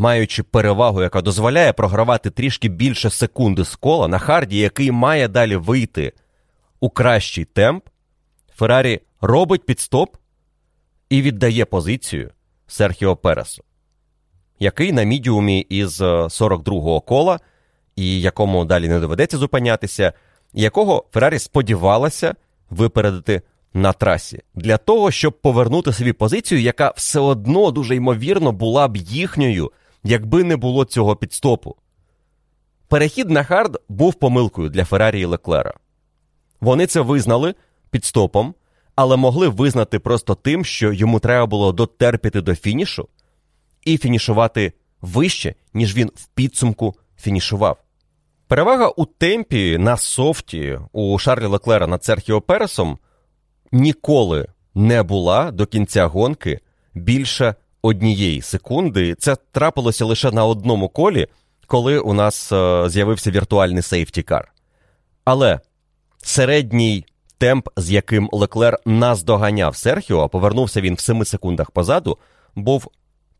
маючи перевагу, яка дозволяє програвати трішки більше секунди з кола на харді, який має далі вийти у кращий темп, Феррарі робить підстоп і віддає позицію Серхіо Пересу, який на мідіумі із 42-го е, кола, і якому далі не доведеться зупинятися, якого Феррарі сподівалася випередити на трасі для того, щоб повернути собі позицію, яка все одно дуже ймовірно була б їхньою якби не було цього підстопу. Перехід на хард був помилкою для Феррарі і Леклера. Вони це визнали підстопом, але могли визнати просто тим, що йому треба було дотерпіти до фінішу і фінішувати вище, ніж він в підсумку фінішував. Перевага у темпі на софті у Шарлі Леклера над Серхіо Пересом ніколи не була до кінця гонки більше однієї секунди. Це трапилося лише на одному колі, коли у нас е, з'явився віртуальний сейфтікар. Але середній темп, з яким Леклер наздоганяв Серхіо, а повернувся він в 7 секундах позаду, був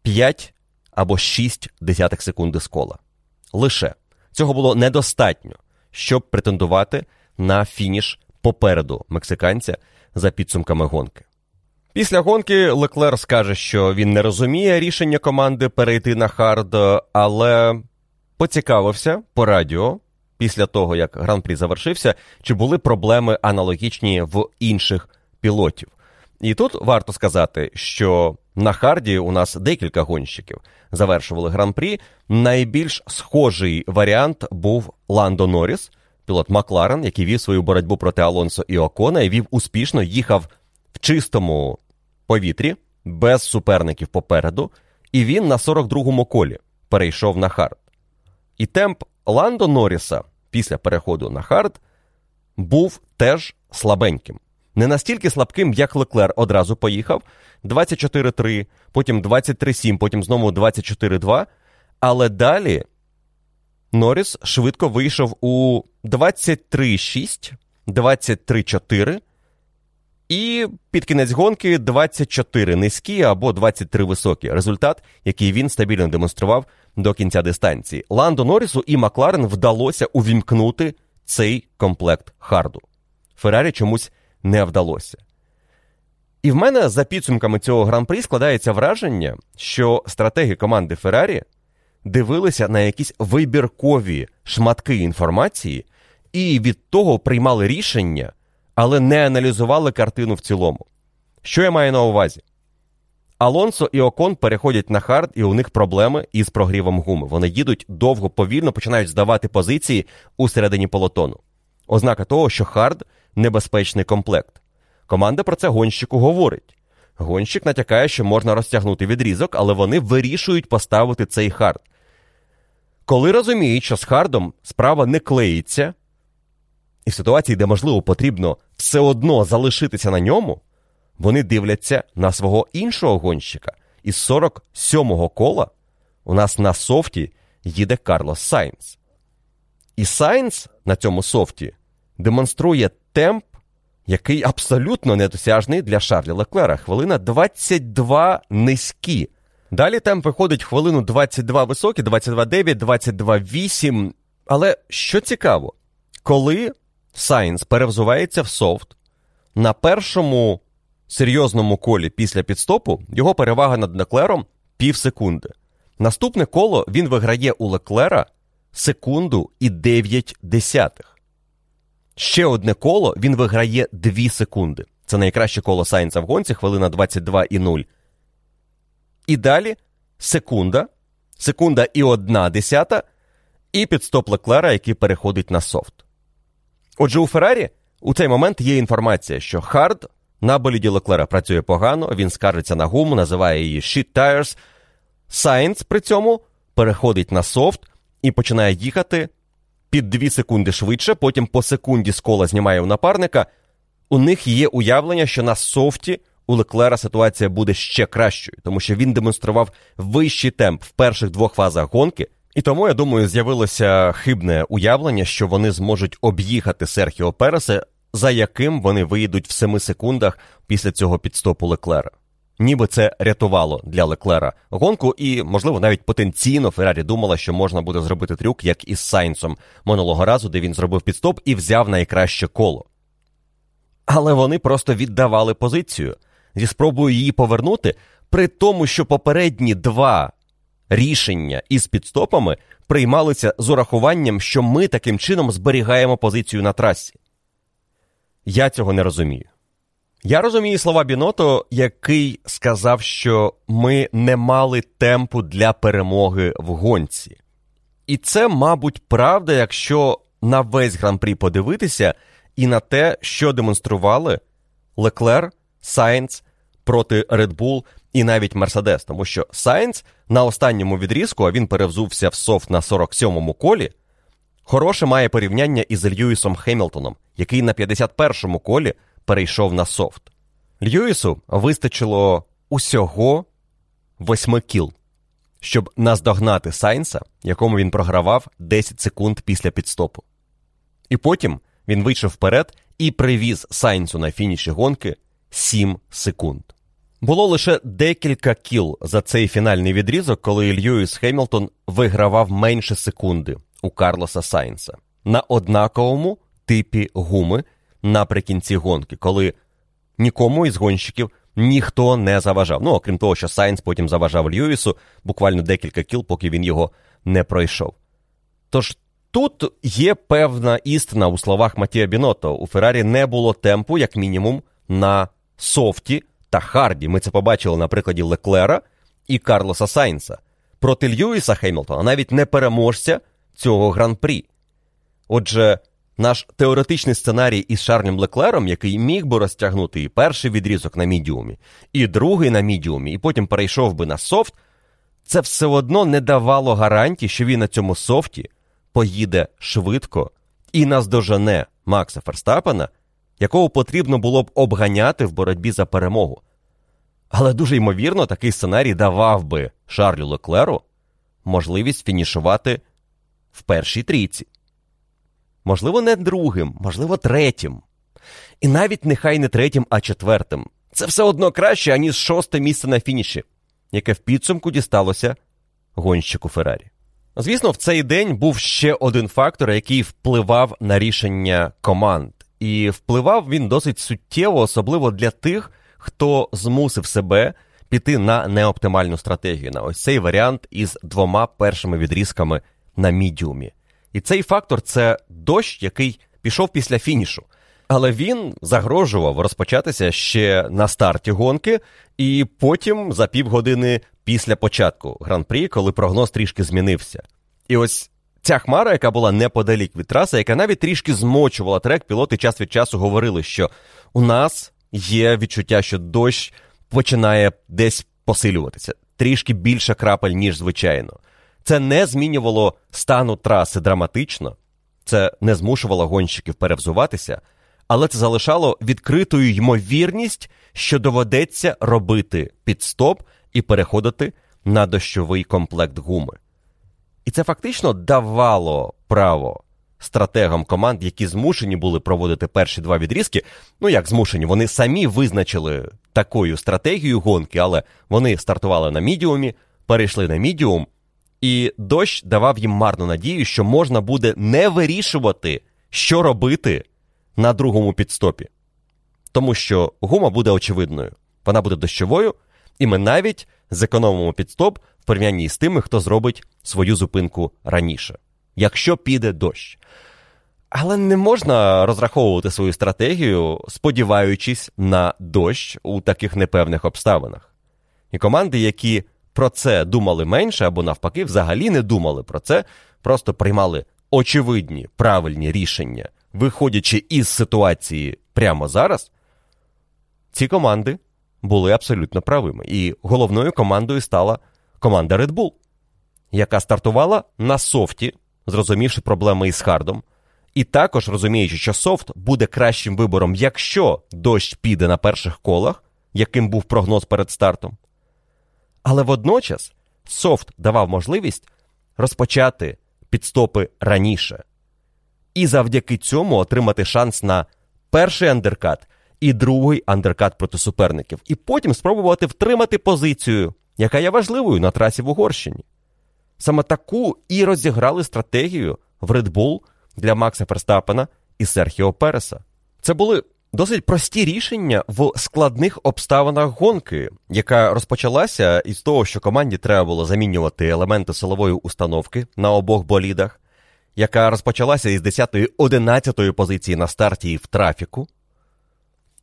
5 або 6 десятих секунди з кола. Лише цього було недостатньо, щоб претендувати на фініш попереду мексиканця за підсумками гонки. Після гонки Леклер скаже, що він не розуміє рішення команди перейти на хард, але поцікавився по радіо після того, як гран-прі завершився, чи були проблеми аналогічні в інших пілотів. І тут варто сказати, що на харді у нас декілька гонщиків завершували гран-прі. Найбільш схожий варіант був Ландо Норріс, пілот Макларен, який вів свою боротьбу проти Алонсо і Окона, і вів успішно, їхав в чистому повітрі, без суперників попереду, і він на 42-му колі перейшов на хард. І темп Ландо Норріса після переходу на хард був теж слабеньким. Не настільки слабким, як Леклер одразу поїхав 24-3, потім 23-7, потім знову 24-2. Але далі Норріс швидко вийшов у 23-6, 23-4. І під кінець гонки 24 низькі або 23 високі. Результат, який він стабільно демонстрував до кінця дистанції. Ландо Норрісу і Макларен вдалося увімкнути цей комплект харду. Феррарі чомусь не вдалося. І в мене за підсумками цього гран-прі складається враження, що стратеги команди Феррарі дивилися на якісь вибіркові шматки інформації і від того приймали рішення, але не аналізували картину в цілому. Що я маю на увазі? Алонсо і Окон переходять на хард, і у них проблеми із прогрівом гуми. Вони їдуть довго, повільно, починають здавати позиції у середині пелотону. Ознака того, що хард небезпечний комплект. Команда про це гонщику говорить. Гонщик натякає, що можна розтягнути відрізок, але вони вирішують поставити цей хард. Коли розуміють, що з хардом справа не клеїться, і в ситуації, де, можливо, потрібно все одно залишитися на ньому, вони дивляться на свого іншого гонщика. Із 47-го кола у нас на софті їде Карлос Сайнс. І Сайнс на цьому софті демонструє темп, який абсолютно недосяжний для Шарля Леклера. Хвилина 22 низькі. Далі темп виходить хвилину 22 високі, 22,9, 22,8. Але що цікаво, коли Сайнс перевзувається в софт, на першому серйозному колі після підстопу його перевага над Леклером пів секунди. Наступне коло він виграє у Леклера секунду і 9 десятих. Ще одне коло він виграє 2 секунди. Це найкраще коло Сайнса в гонці, хвилина 22 і 0. І далі секунда, секунда і одна десята, і піт-стоп Леклера, який переходить на софт. Отже, у Феррарі у цей момент є інформація, що Хард на боліді Леклера працює погано, він скаржиться на гуму, називає її shit tires. Сайнс при цьому переходить на софт і починає їхати під 2 секунди швидше, потім по секунді з кола знімає у напарника. У них є уявлення, що на софті у Леклера ситуація буде ще кращою, тому що він демонстрував вищий темп в перших двох фазах гонки. І тому, я думаю, з'явилося хибне уявлення, що вони зможуть об'їхати Серхіо Переса, за яким вони виїдуть в 7 секундах після цього підстопу Леклера. Ніби це рятувало для Леклера гонку, і, можливо, навіть потенційно Феррарі думала, що можна буде зробити трюк, як із Сайнсом минулого разу, де він зробив підстоп і взяв найкраще коло. Але вони просто віддавали позицію зі спробою її повернути, при тому, що попередні два рішення із підстопами приймалися з урахуванням, що ми таким чином зберігаємо позицію на трасі. Я цього не розумію. Я розумію слова Біното, який сказав, що ми не мали темпу для перемоги в гонці. І це, мабуть, правда, якщо на весь гран-прі подивитися і на те, що демонстрували Леклер, Сайнц проти Red Bull і навіть Мерседес. Тому що Сайнц на останньому відрізку, а він перевзувся в софт на 47-му колі, хороше має порівняння із Льюісом Хемілтоном, який на 51-му колі перейшов на софт. Льюісу вистачило усього восьми кіл, щоб наздогнати Сайнса, якому він програвав 10 секунд після підстопу. І потім він вийшов вперед і привіз Сайнсу на фініші гонки 7 секунд. Було лише декілька кіл за цей фінальний відрізок, коли Льюіс Хемілтон вигравав менше секунди у Карлоса Сайнса на однаковому типі гуми наприкінці гонки, коли нікому із гонщиків ніхто не заважав. Ну, окрім того, що Сайнс потім заважав Льюісу буквально декілька кіл, поки він його не пройшов. Тож тут є певна істина у словах Матія Бінотто. У Феррарі не було темпу, як мінімум, на софті та харді. Ми це побачили на прикладі Леклера і Карлоса Сайнса. Проти Льюіса Хеймлтона, навіть не переможця цього гран-прі. Отже, наш теоретичний сценарій із Шарлем Леклером, який міг би розтягнути і перший відрізок на мідіумі, і другий на мідіумі, і потім перейшов би на софт, це все одно не давало гарантії, що він на цьому софті поїде швидко і наздожене Макса Ферстапена, якого потрібно було б обганяти в боротьбі за перемогу. Але дуже ймовірно, такий сценарій давав би Шарлю Леклеру можливість фінішувати в першій трійці. Можливо, не другим, можливо, третім. І навіть нехай не третім, а четвертим. Це все одно краще, аніж шосте місце на фініші, яке в підсумку дісталося гонщику Феррарі. Звісно, в цей день був ще один фактор, який впливав на рішення команд. І впливав він досить суттєво, особливо для тих, хто змусив себе піти на неоптимальну стратегію, на ось цей варіант із двома першими відрізками на мідіумі. І цей фактор це дощ, який пішов після фінішу. Але він загрожував розпочатися ще на старті гонки, і потім за півгодини після початку гран-прі, коли прогноз трішки змінився. І ось ця хмара, яка була неподалік від траси, яка навіть трішки змочувала трек, пілоти час від часу говорили, що у нас є відчуття, що дощ починає десь посилюватися, трішки більше крапель, ніж звичайно. Це не змінювало стану траси драматично, це не змушувало гонщиків перевзуватися, але це залишало відкритою ймовірність, що доведеться робити підстоп і переходити на дощовий комплект гуми. І це фактично давало право стратегам команд, які змушені були проводити перші два відрізки. Ну як змушені, вони самі визначили такою стратегію гонки, але вони стартували на мідіумі, перейшли на мідіум, і дощ давав їм марну надію, що можна буде не вирішувати, що робити на другому підстопі. Тому що гума буде очевидною, вона буде дощовою, і ми навіть зекономимо підстоп в порівнянні з тими, хто зробить свою зупинку раніше, якщо піде дощ. Але не можна розраховувати свою стратегію, сподіваючись на дощ у таких непевних обставинах. І команди, які про це думали менше або навпаки, взагалі не думали про це, просто приймали очевидні правильні рішення, виходячи із ситуації прямо зараз, ці команди були абсолютно правими. І головною командою стала команда Red Bull, яка стартувала на софті, зрозумівши проблеми із хардом, і також розуміючи, що софт буде кращим вибором, якщо дощ піде на перших колах, яким був прогноз перед стартом. Але водночас софт давав можливість розпочати підстопи раніше. І завдяки цьому отримати шанс на перший андеркат і другий андеркат проти суперників, і потім спробувати втримати позицію, яка є важливою на трасі в Угорщині. Саме таку і розіграли стратегію в Red Bull для Макса Ферстапена і Серхіо Переса. Це були досить прості рішення в складних обставинах гонки, яка розпочалася із того, що команді треба було замінювати елементи силової установки на обох болідах, яка розпочалася із 10-11 позиції на старті і в трафіку,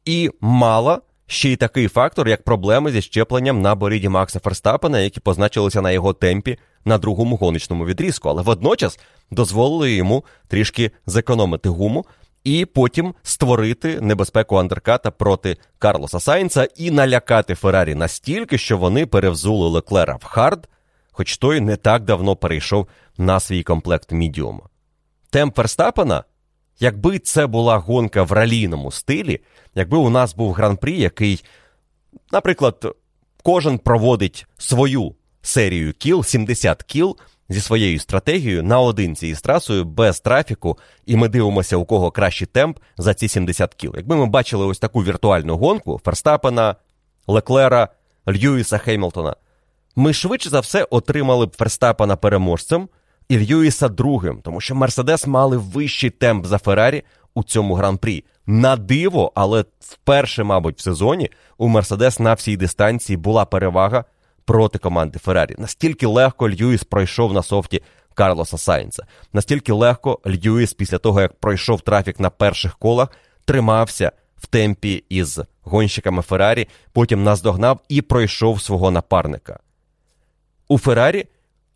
і мала ще й такий фактор, як проблеми зі зчепленням на боліді Макса Ферстапена, які позначилися на його темпі на другому гоночному відрізку, але водночас дозволили йому трішки зекономити гуму і потім створити небезпеку андерката проти Карлоса Сайнца і налякати Феррарі настільки, що вони перевзули Леклера в хард, хоч той не так давно перейшов на свій комплект мідіума. Темп Ферстапена якби це була гонка в ралійному стилі, якби у нас був гран-прі, який, наприклад, кожен проводить свою серію кіл, 70 кіл зі своєю стратегією наодинці із трасою без трафіку, і ми дивимося, у кого кращий темп за ці 70 кіл. Якби ми бачили ось таку віртуальну гонку Ферстапена, Леклера, Льюіса Хеймлтона, ми швидше за все отримали б Ферстапена переможцем і Льюіса другим, тому що Мерседес мали вищий темп за Феррарі у цьому гран-прі. На диво, але вперше, мабуть, в сезоні у Мерседес на всій дистанції була перевага проти команди Феррарі. Настільки легко Льюіс пройшов на софті Карлоса Сайнца. Настільки легко Льюіс, після того, як пройшов трафік на перших колах, тримався в темпі із гонщиками Феррарі, потім наздогнав і пройшов свого напарника. У Феррарі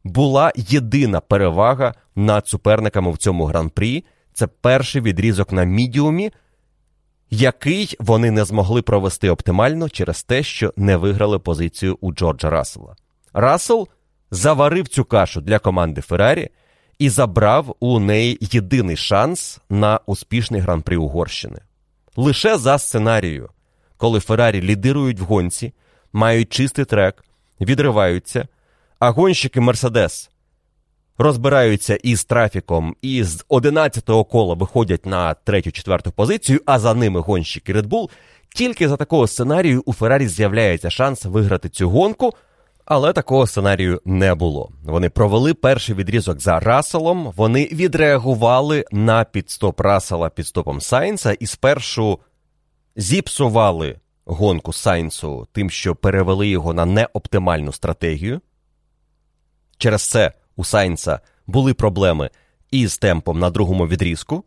була єдина перевага над суперниками в цьому гран-прі. Це перший відрізок на мідіумі, який вони не змогли провести оптимально через те, що не виграли позицію у Джорджа Рассела. Рассел заварив цю кашу для команди Феррарі і забрав у неї єдиний шанс на успішний гран-при Угорщини. Лише за сценарією, коли Феррарі лідирують в гонці, мають чистий трек, відриваються, а гонщики Мерседес розбираються із трафіком і з 11-го кола виходять на третю-четверту позицію, а за ними гонщики Red Bull, тільки за такого сценарію у Феррарі з'являється шанс виграти цю гонку. Але такого сценарію не було. Вони провели перший відрізок за Расселом. Вони відреагували на підстоп Рассела підстопом Сайнса і спершу зіпсували гонку Сайнсу тим, що перевели його на неоптимальну стратегію. Через це у Сайнса були проблеми із темпом на другому відрізку.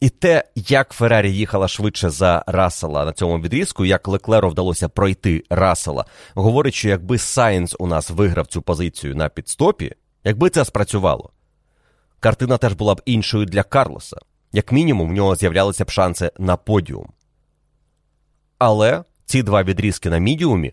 І те, як Феррарі їхала швидше за Рассела на цьому відрізку, як Леклеру вдалося пройти Рассела, говорить, що якби Сайнс у нас виграв цю позицію на піт-стопі, якби це спрацювало, картина теж була б іншою для Карлоса. Як мінімум, в нього з'являлися б шанси на подіум. Але ці два відрізки на мідіумі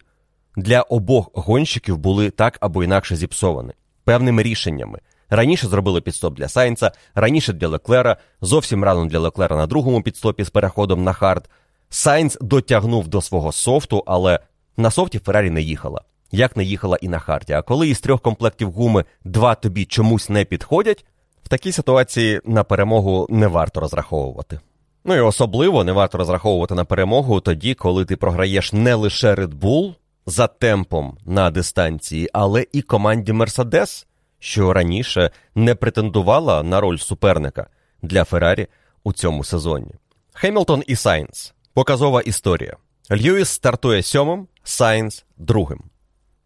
для обох гонщиків були так або інакше зіпсовані певними рішеннями. Раніше зробили піт-стоп для Сайнца, раніше для Леклера, зовсім рано для Леклера на другому піт-стопі з переходом на хард. Сайнц дотягнув до свого софту, але на софті Феррарі не їхала, як не їхала і на харді. А коли із трьох комплектів гуми два тобі чомусь не підходять, в такій ситуації на перемогу не варто розраховувати. Ну і особливо не варто розраховувати на перемогу тоді, коли ти програєш не лише Red Bull за темпом на дистанції, але і команді Мерседес, що раніше не претендувала на роль суперника для Феррарі у цьому сезоні. Хемілтон і Сайнс. Показова історія. Льюіс стартує сьомим, Сайнс другим.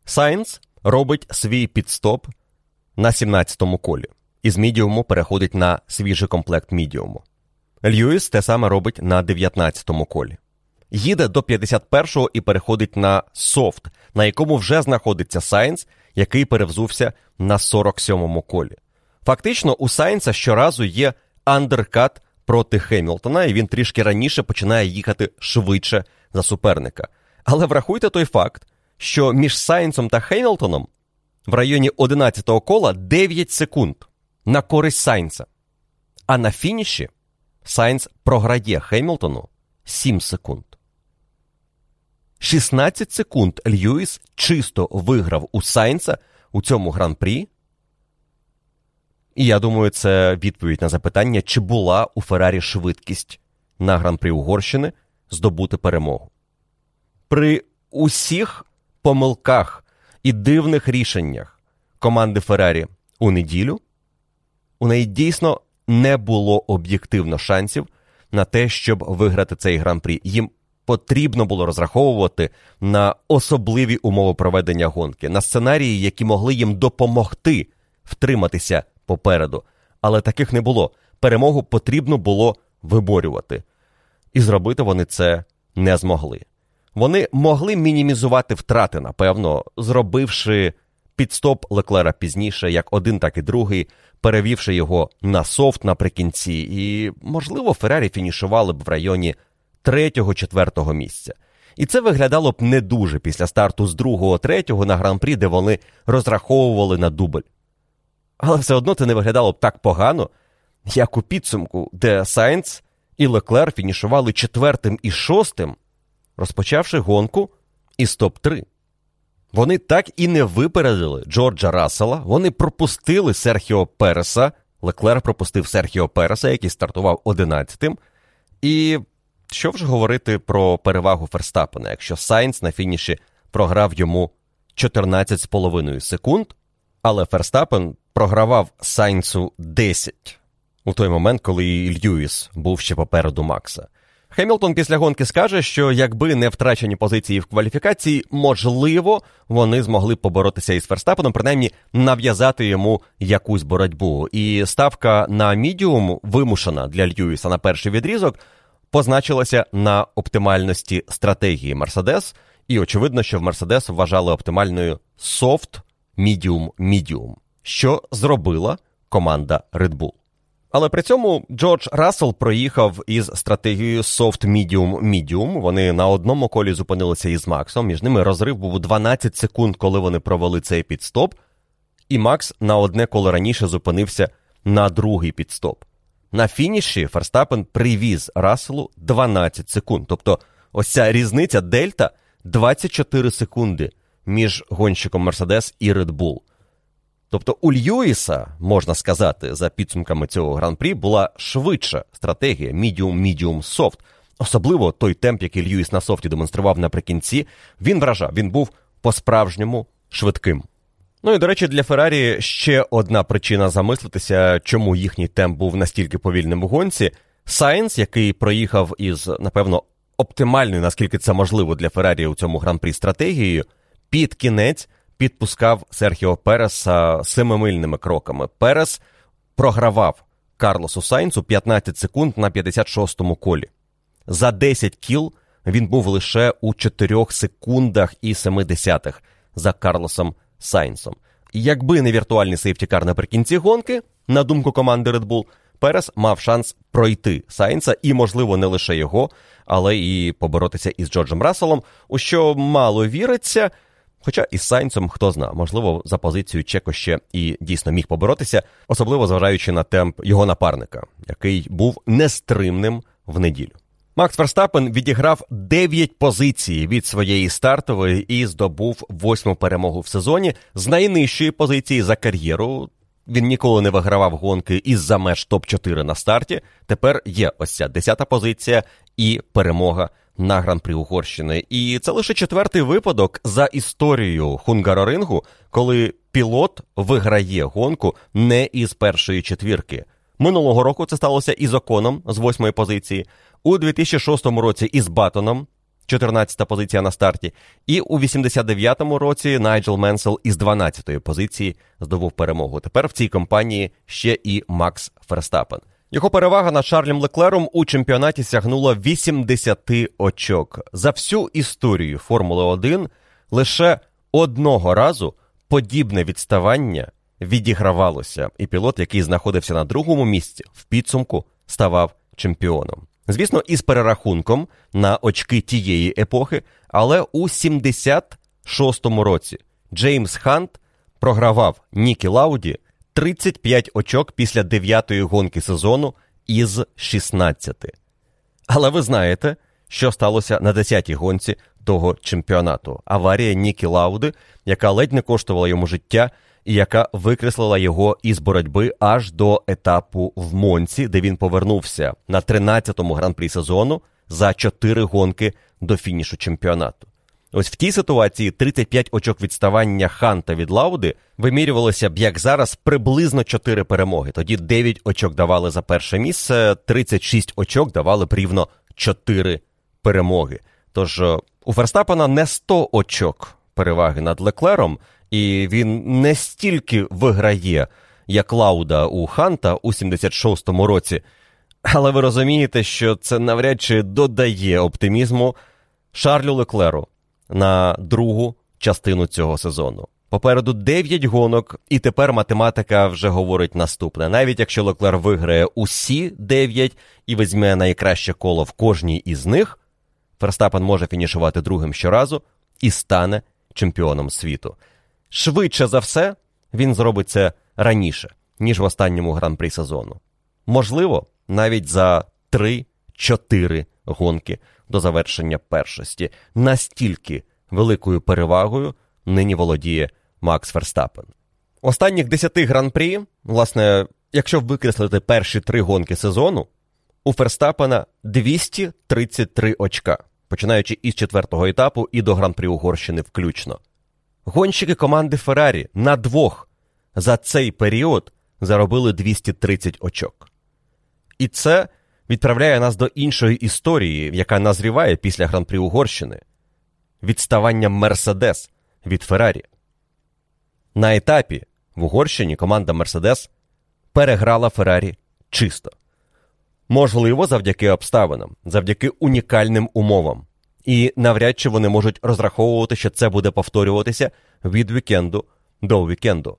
Сайнс робить свій піт-стоп на 17-му колі. Із мідіуму переходить на свіжий комплект мідіуму. Льюіс те саме робить на 19-му колі. Їде до 51-го і переходить на софт, на якому вже знаходиться Сайнс, який перевзувся на 47-му колі. Фактично, у Сайнса щоразу є андеркат проти Хемілтона, і він трішки раніше починає їхати швидше за суперника. Але врахуйте той факт, що між Сайнсом та Хемілтоном в районі 11-го кола 9 секунд на користь Сайнса. А на фініші Сайнс програє Хемілтону 7 секунд. 16 секунд Льюіс чисто виграв у Сайнса у цьому гран-прі. І я думаю, це відповідь на запитання, чи була у Феррарі швидкість на гран-прі Угорщини здобути перемогу. При усіх помилках і дивних рішеннях команди Феррарі у неділю у неї дійсно не було об'єктивно шансів на те, щоб виграти цей гран-прі. Їм потрібно було розраховувати на особливі умови проведення гонки, на сценарії, які могли їм допомогти втриматися попереду. Але таких не було. Перемогу потрібно було виборювати. І зробити вони це не змогли. Вони могли мінімізувати втрати, напевно, зробивши підстоп Леклера пізніше, як один, так і другий, перевівши його на софт наприкінці, і, можливо, Феррарі фінішували б в районі третього-четвертого місця. І це виглядало б не дуже після старту з другого, третього на гран-прі, де вони розраховували на дубль. Але все одно це не виглядало б так погано, як у підсумку, де Сайнц і Леклер фінішували четвертим і шостим, розпочавши гонку із топ-3. Вони так і не випередили Джорджа Рассела, вони пропустили Серхіо Переса. Леклер пропустив Серхіо Переса, який стартував 11-тим. І що вже говорити про перевагу Ферстапена, якщо Сайнц на фініші програв йому 14,5 секунд, але Ферстапен програвав Сайнцу 10 у той момент, коли Льюіс був ще попереду Макса. Хемілтон після гонки скаже, що якби не втрачені позиції в кваліфікації, можливо, вони змогли поборотися із Ферстапеном, принаймні нав'язати йому якусь боротьбу. І ставка на мідіум, вимушена для Льюіса на перший відрізок, позначилася на оптимальності стратегії Мерседес. І очевидно, що в Мерседес вважали оптимальною софт, мідіум, мідіум, що зробила команда Red Bull. Але при цьому Джордж Рассел проїхав із стратегією Soft Medium Medium. Вони на одному колі зупинилися із Максом. Між ними розрив був 12 секунд, коли вони провели цей піт-стоп. І Макс на одне коло раніше зупинився на другий піт-стоп. На фініші Ферстапен привіз Расселу 12 секунд. Тобто, ось ця різниця дельта 24 секунди між гонщиком Мерседес і Red Bull. Тобто у Льюіса, можна сказати, за підсумками цього гран-прі, була швидша стратегія medium-medium soft. Особливо той темп, який Льюіс на софті демонстрував наприкінці, він вражав, він був по-справжньому швидким. Ну і до речі, для Феррарі ще одна причина замислитися, чому їхній темп був настільки повільним у гонці. Сайнс, який проїхав із, напевно, оптимальною, наскільки це можливо для Феррарі у цьому гран-прі стратегією, під кінець підпускав Серхіо Переса семимильними кроками. Перес програвав Карлосу Сайнцу 15 секунд на 56-му колі. За 10 кіл він був лише у 4 секундах і 70 за Карлосом Сайнсом. Якби не віртуальний сейфтікар наприкінці гонки, на думку команди Red Bull, Перес мав шанс пройти Сайнса і, можливо, не лише його, але і поборотися із Джорджем Расселом, у що мало віриться. Хоча із Сайнцем, хто зна, можливо, за позицію Чеко ще і дійсно міг поборотися, особливо зважаючи на темп його напарника, який був нестримним в неділю. Макс Верстапен відіграв 9 позицій від своєї стартової і здобув восьму перемогу в сезоні з найнижчої позиції за кар'єру. Він ніколи не вигравав гонки із-за меж топ-4 на старті. Тепер є ось ця десята позиція і перемога на гран-прі Угорщини. І це лише четвертий випадок за історією Хунгарорингу, коли пілот виграє гонку не із першої четвірки. Минулого року це сталося із Оконом з восьмої позиції, у 2006 році із Батоном, 14-та позиція на старті, і у 89-му році Найджел Менсел із 12-ї позиції здобув перемогу. Тепер в цій компанії ще і Макс Ферстапен. Його перевага над Шарлем Леклером у чемпіонаті сягнула 80 очок. За всю історію Формули 1 лише одного разу подібне відставання відігравалося, і пілот, який знаходився на другому місці, в підсумку ставав чемпіоном. Звісно, із перерахунком на очки тієї епохи, але у 76-му році Джеймс Хант програвав Нікі Лауді 35 очок після 9-ї гонки сезону із 16. Але ви знаєте, що сталося на 10-й гонці того чемпіонату. Аварія Нікі Лауди, яка ледь не коштувала йому життя, яка викреслила його із боротьби аж до етапу в Монці, де він повернувся на 13-му гран-прі сезону за 4 гонки до фінішу чемпіонату. Ось в тій ситуації 35 очок відставання Ханта від Лауди вимірювалося б, як зараз, приблизно 4 перемоги. Тоді 9 очок давали за перше місце, 36 очок давали б рівно 4 перемоги. Тож е, у Ферстапена не 100 очок переваги над Леклером, і він не стільки виграє, як Лауда у Ханта у 76-му році. Але ви розумієте, що це навряд чи додає оптимізму Шарлю Леклеру на другу частину цього сезону. Попереду 9 гонок, і тепер математика вже говорить наступне. Навіть якщо Леклер виграє усі 9 і візьме найкраще коло в кожній із них, Ферстапен може фінішувати другим щоразу і стане чемпіоном світу. Швидше за все, він зробить це раніше, ніж в останньому гран-прі сезону. можливо, навіть за 3-4 гонки до завершення першості. Настільки великою перевагою нині володіє Макс Ферстапен. Останніх 10 гран-прі, власне, якщо викреслити перші три гонки сезону, у Ферстапена 233 очка, починаючи із четвертого етапу і до гран-прі Угорщини включно. Гонщики команди Феррарі на двох за цей період заробили 230 очок. І це відправляє нас до іншої історії, яка назріває після гран-прі Угорщини відставання Мерседес від Феррарі. На етапі в Угорщині команда Мерседес переграла Феррарі чисто. Можливо, завдяки обставинам, завдяки унікальним умовам. І навряд чи вони можуть розраховувати, що це буде повторюватися від вікенду до вікенду.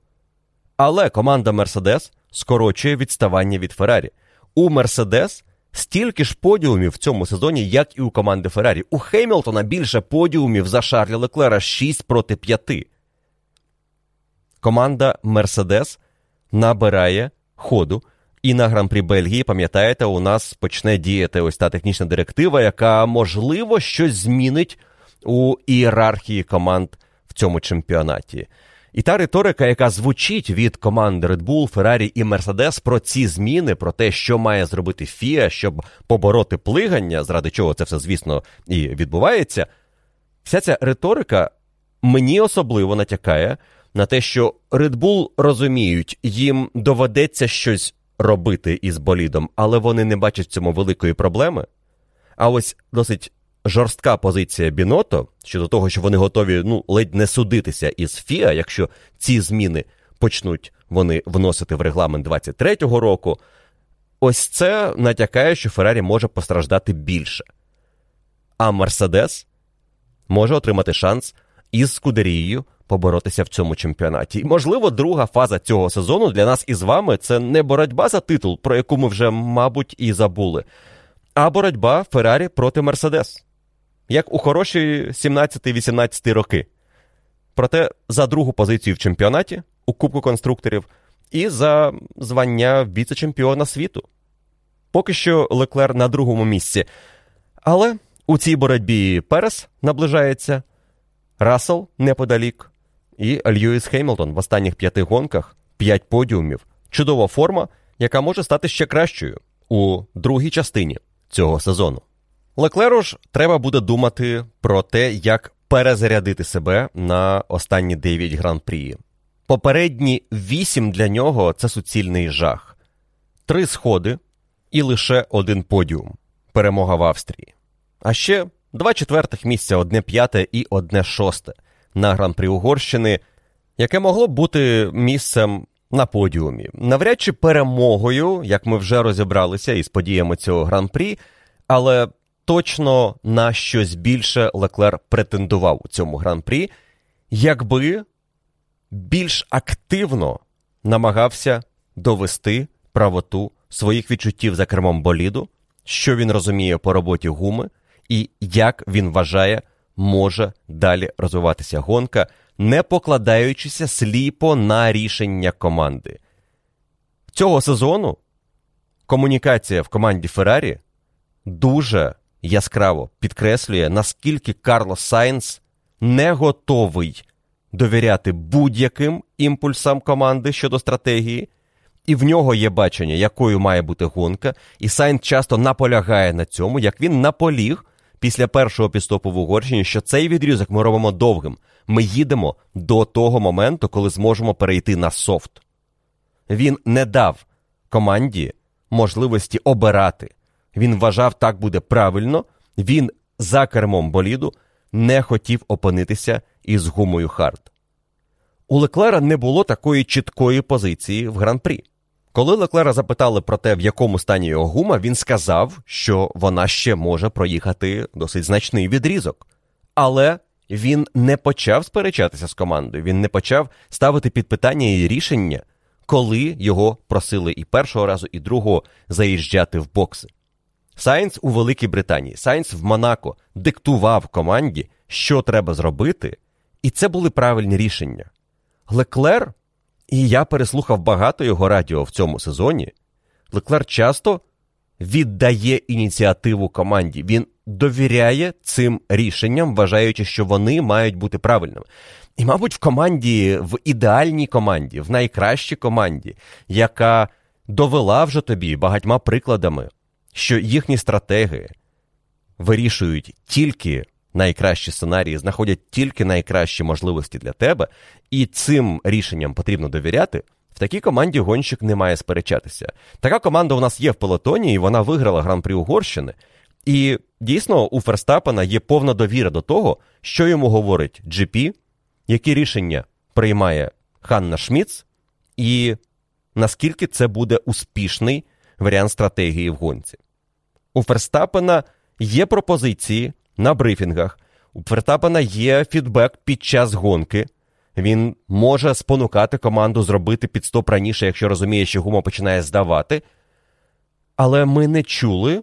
Але команда Мерседес скорочує відставання від Феррарі. У Мерседес стільки ж подіумів в цьому сезоні, як і у команди Феррарі. У Хеймлтона більше подіумів за Шарля Леклера 6 проти 5. Команда Мерседес набирає ходу. І на гран-прі Бельгії, пам'ятаєте, у нас почне діяти ось та технічна директива, яка, можливо, щось змінить у ієрархії команд в цьому чемпіонаті. І та риторика, яка звучить від команд Red Bull, Ferrari і Mercedes про ці зміни, про те, що має зробити FIA, щоб побороти плигання, заради чого це все, звісно, і відбувається. Вся ця риторика мені особливо натякає на те, що Red Bull розуміють, їм доведеться щось робити із болідом, але вони не бачать в цьому великої проблеми. А ось досить жорстка позиція Біното щодо того, що вони готові ну, ледь не судитися із ФІА, якщо ці зміни почнуть вони вносити в регламент 23-го року. Ось це натякає, що Феррарі може постраждати більше. А Мерседес може отримати шанс із Скудерією поборотися в цьому чемпіонаті. І, можливо, друга фаза цього сезону для нас із вами це не боротьба за титул, про яку ми вже, мабуть, і забули, а боротьба Феррарі проти Мерседес. Як у хороші 17-18 роки. Проте за другу позицію в чемпіонаті у Кубку конструкторів і за звання віце-чемпіона світу. Поки що Леклер на другому місці. Але у цій боротьбі Перес наближається, Рассел неподалік, і Льюіс Хеймлтон в останніх п'яти гонках п'ять подіумів. Чудова форма, яка може стати ще кращою у другій частині цього сезону. Леклеру ж треба буде думати про те, як перезарядити себе на останні 9 гран-прі. Попередні 8 для нього це суцільний жах, три сходи і лише один подіум перемога в Австрії. А ще два четвертих місця, одне п'яте і одне шосте на гран-прі Угорщини, яке могло б бути місцем на подіумі. Навряд чи перемогою, як ми вже розібралися із подіями цього гран-прі, але точно на щось більше Леклер претендував у цьому гран-прі, якби більш активно намагався довести правоту своїх відчуттів за кермом боліду, що він розуміє по роботі гуми, і як він вважає, може далі розвиватися гонка, не покладаючися сліпо на рішення команди. Цього сезону комунікація в команді Феррарі дуже яскраво підкреслює, наскільки Карлос Сайнс не готовий довіряти будь-яким імпульсам команди щодо стратегії, і в нього є бачення, якою має бути гонка, і Сайнс часто наполягає на цьому, як він наполіг після першого пітстопу в Угорщині, що цей відрізок ми робимо довгим. Ми їдемо до того моменту, коли зможемо перейти на софт. Він не дав команді можливості обирати. Він вважав, так буде правильно. Він за кермом боліду не хотів опинитися із гумою хард. У Леклера не було такої чіткої позиції в гран-прі. Коли Леклера запитали про те, в якому стані його гума, він сказав, що вона ще може проїхати досить значний відрізок. Але він не почав сперечатися з командою, він не почав ставити під питання її рішення, коли його просили і першого разу, і другого заїжджати в бокси. Сайнс у Великій Британії, Сайнс в Монако диктував команді, що треба зробити, і це були правильні рішення. Леклер, і я переслухав багато його радіо в цьому сезоні, Леклер часто віддає ініціативу команді. Він довіряє цим рішенням, вважаючи, що вони мають бути правильними. І, мабуть, в команді, в ідеальній команді, в найкращій команді, яка довела вже тобі багатьма прикладами, що їхні стратеги вирішують тільки найкращі сценарії, знаходять тільки найкращі можливості для тебе, і цим рішенням потрібно довіряти. В такій команді гонщик не має сперечатися. Така команда у нас є в пелотоні, і вона виграла гран-прі Угорщини. І дійсно у Ферстапена є повна довіра до того, що йому говорить GP, які рішення приймає Ханна Шміц, і наскільки це буде успішний варіант стратегії в гонці. У Ферстапена є пропозиції на брифінгах, у Ферстапена є фідбек під час гонки. Він може спонукати команду зробити підстоп раніше, якщо розуміє, що гума починає здавати. Але ми не чули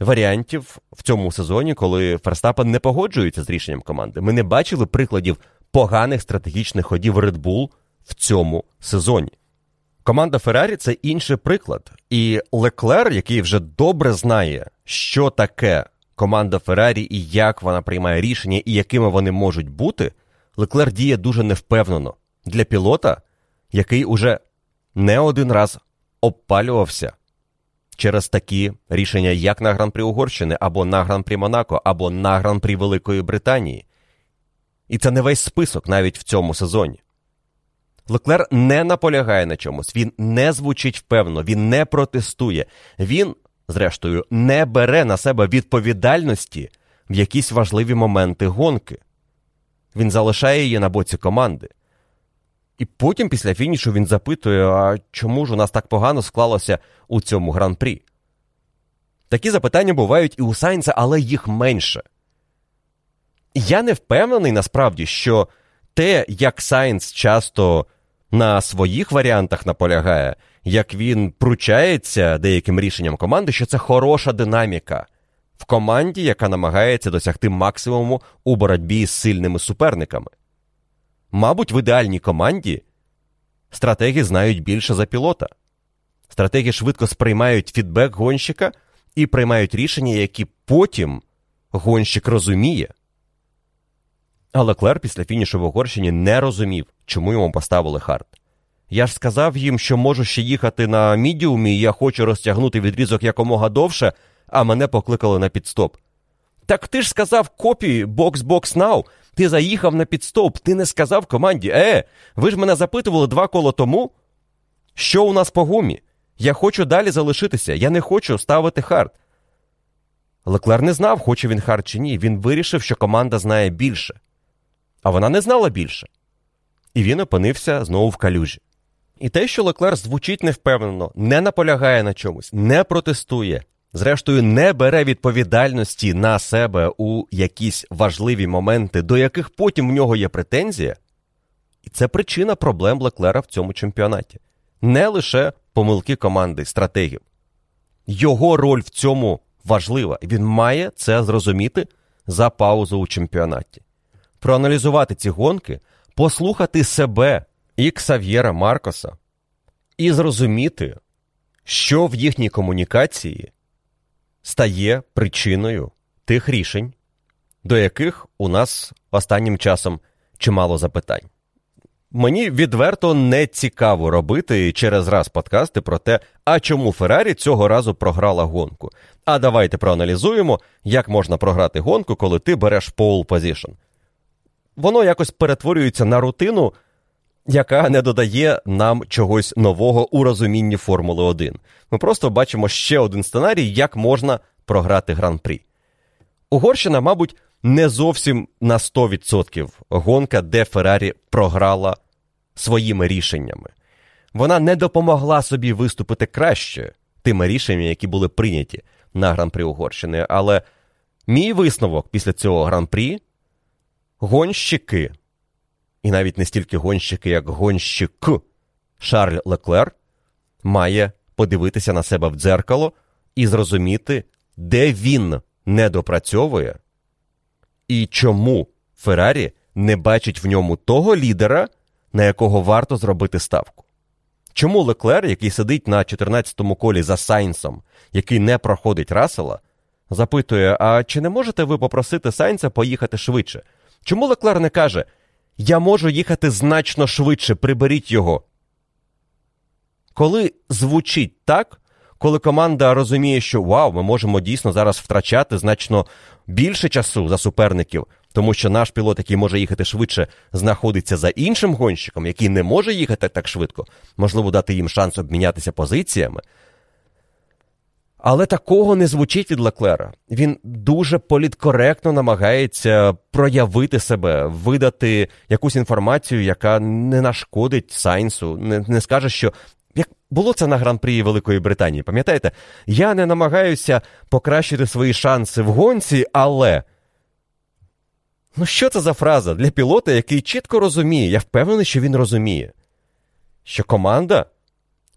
варіантів в цьому сезоні, коли Ферстапен не погоджується з рішенням команди. Ми не бачили прикладів поганих стратегічних ходів Red Bull в цьому сезоні. Команда Феррарі це інший приклад. І Леклер, який вже добре знає, що таке команда Феррарі і як вона приймає рішення, і якими вони можуть бути, Леклер діє дуже невпевнено для пілота, який уже не один раз обпалювався через такі рішення, як на гран-прі Угорщини, або на гран-прі Монако, або на гран-прі Великої Британії. І це не весь список навіть в цьому сезоні. Леклер не наполягає на чомусь, він не звучить впевнено, він не протестує, він, зрештою, не бере на себе відповідальності в якісь важливі моменти гонки. Він залишає її на боці команди. І потім, після фінішу, він запитує, а чому ж у нас так погано склалося у цьому гран-прі? Такі запитання бувають і у Сайнца, але їх менше. Я не впевнений насправді, що те, як Сайнц часто на своїх варіантах наполягає, як він пручається деяким рішенням команди, що це хороша динаміка в команді, яка намагається досягти максимуму у боротьбі з сильними суперниками. Мабуть, в ідеальній команді стратеги знають більше за пілота. Стратеги швидко сприймають фідбек гонщика і приймають рішення, які потім гонщик розуміє. А Леклер після фінішу в Угорщині не розумів, чому йому поставили хард. Я ж сказав їм, що можу ще їхати на мідіумі, і я хочу розтягнути відрізок якомога довше, а мене покликали на пітстоп. Так ти ж сказав copy box-box now. Ти заїхав на пітстоп, ти не сказав команді, е, ви ж мене запитували два коло тому. Що у нас по гумі? Я хочу далі залишитися, я не хочу ставити хард. Леклер не знав, хоче він хард чи ні. Він вирішив, що команда знає більше. А вона не знала більше. І він опинився знову в калюжі. І те, що Леклер звучить невпевнено, не наполягає на чомусь, не протестує, зрештою, не бере відповідальності на себе у якісь важливі моменти, до яких потім в нього є претензія, і це причина проблем Леклера в цьому чемпіонаті. Не лише помилки команди, стратегів. Його роль в цьому важлива, він має це зрозуміти за паузу у чемпіонаті. Проаналізувати ці гонки, послухати себе і Ксав'єра Маркоса, і зрозуміти, що в їхній комунікації стає причиною тих рішень, до яких у нас останнім часом чимало запитань. Мені відверто не цікаво робити через раз подкасти про те, а чому Феррарі цього разу програла гонку. А давайте проаналізуємо, як можна програти гонку, коли ти береш pole position. Воно якось перетворюється на рутину, яка не додає нам чогось нового у розумінні Формули 1. Ми просто бачимо ще один сценарій, як можна програти гран-прі. Угорщина, мабуть, не зовсім на 100% гонка, де Феррарі програла своїми рішеннями. Вона не допомогла собі виступити краще тими рішеннями, які були прийняті на гран-прі Угорщини. Але мій висновок після цього гран-прі гонщики, і навіть не стільки гонщики, як гонщик Шарль Леклер, має подивитися на себе в дзеркало і зрозуміти, де він не допрацьовує, і чому Феррарі не бачить в ньому того лідера, на якого варто зробити ставку. Чому Леклер, який сидить на 14-му колі за Сайнсом, який не проходить Рассела, запитує: А чи не можете ви попросити Сайнса поїхати швидше? Чому Леклер не каже: Я можу їхати значно швидше, приберіть його? Коли звучить так, коли команда розуміє, що вау, ми можемо дійсно зараз втрачати значно більше часу за суперників, тому що наш пілот, який може їхати швидше, знаходиться за іншим гонщиком, який не може їхати так швидко, можливо, дати їм шанс обмінятися позиціями. Але такого не звучить від Леклера. Він дуже політкоректно намагається проявити себе, видати якусь інформацію, яка не нашкодить Сайнсу, не, не скаже, що. Як було це на гран-прі Великої Британії, пам'ятаєте? Я не намагаюся покращити свої шанси в гонці, але. Ну, що це за фраза для пілота, який чітко розуміє, я впевнений, що він розуміє, що команда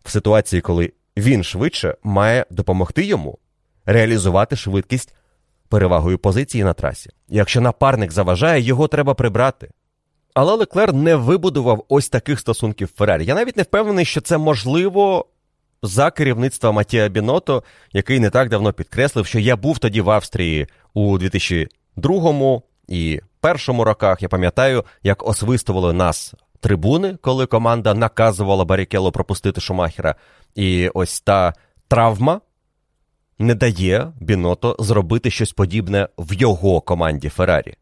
в ситуації, коли він швидше має допомогти йому реалізувати швидкість перевагою позиції на трасі. Якщо напарник заважає, його треба прибрати. Але Леклер не вибудував ось таких стосунків Феррарі. Я навіть не впевнений, що це можливо за керівництва Матія Біното, який не так давно підкреслив, що я був тоді в Австрії у 2002 і першому роках. Я пам'ятаю, як освистували нас трибуни, коли команда наказувала Барікело пропустити Шумахера. І ось та травма не дає Біното зробити щось подібне в його команді Феррарі.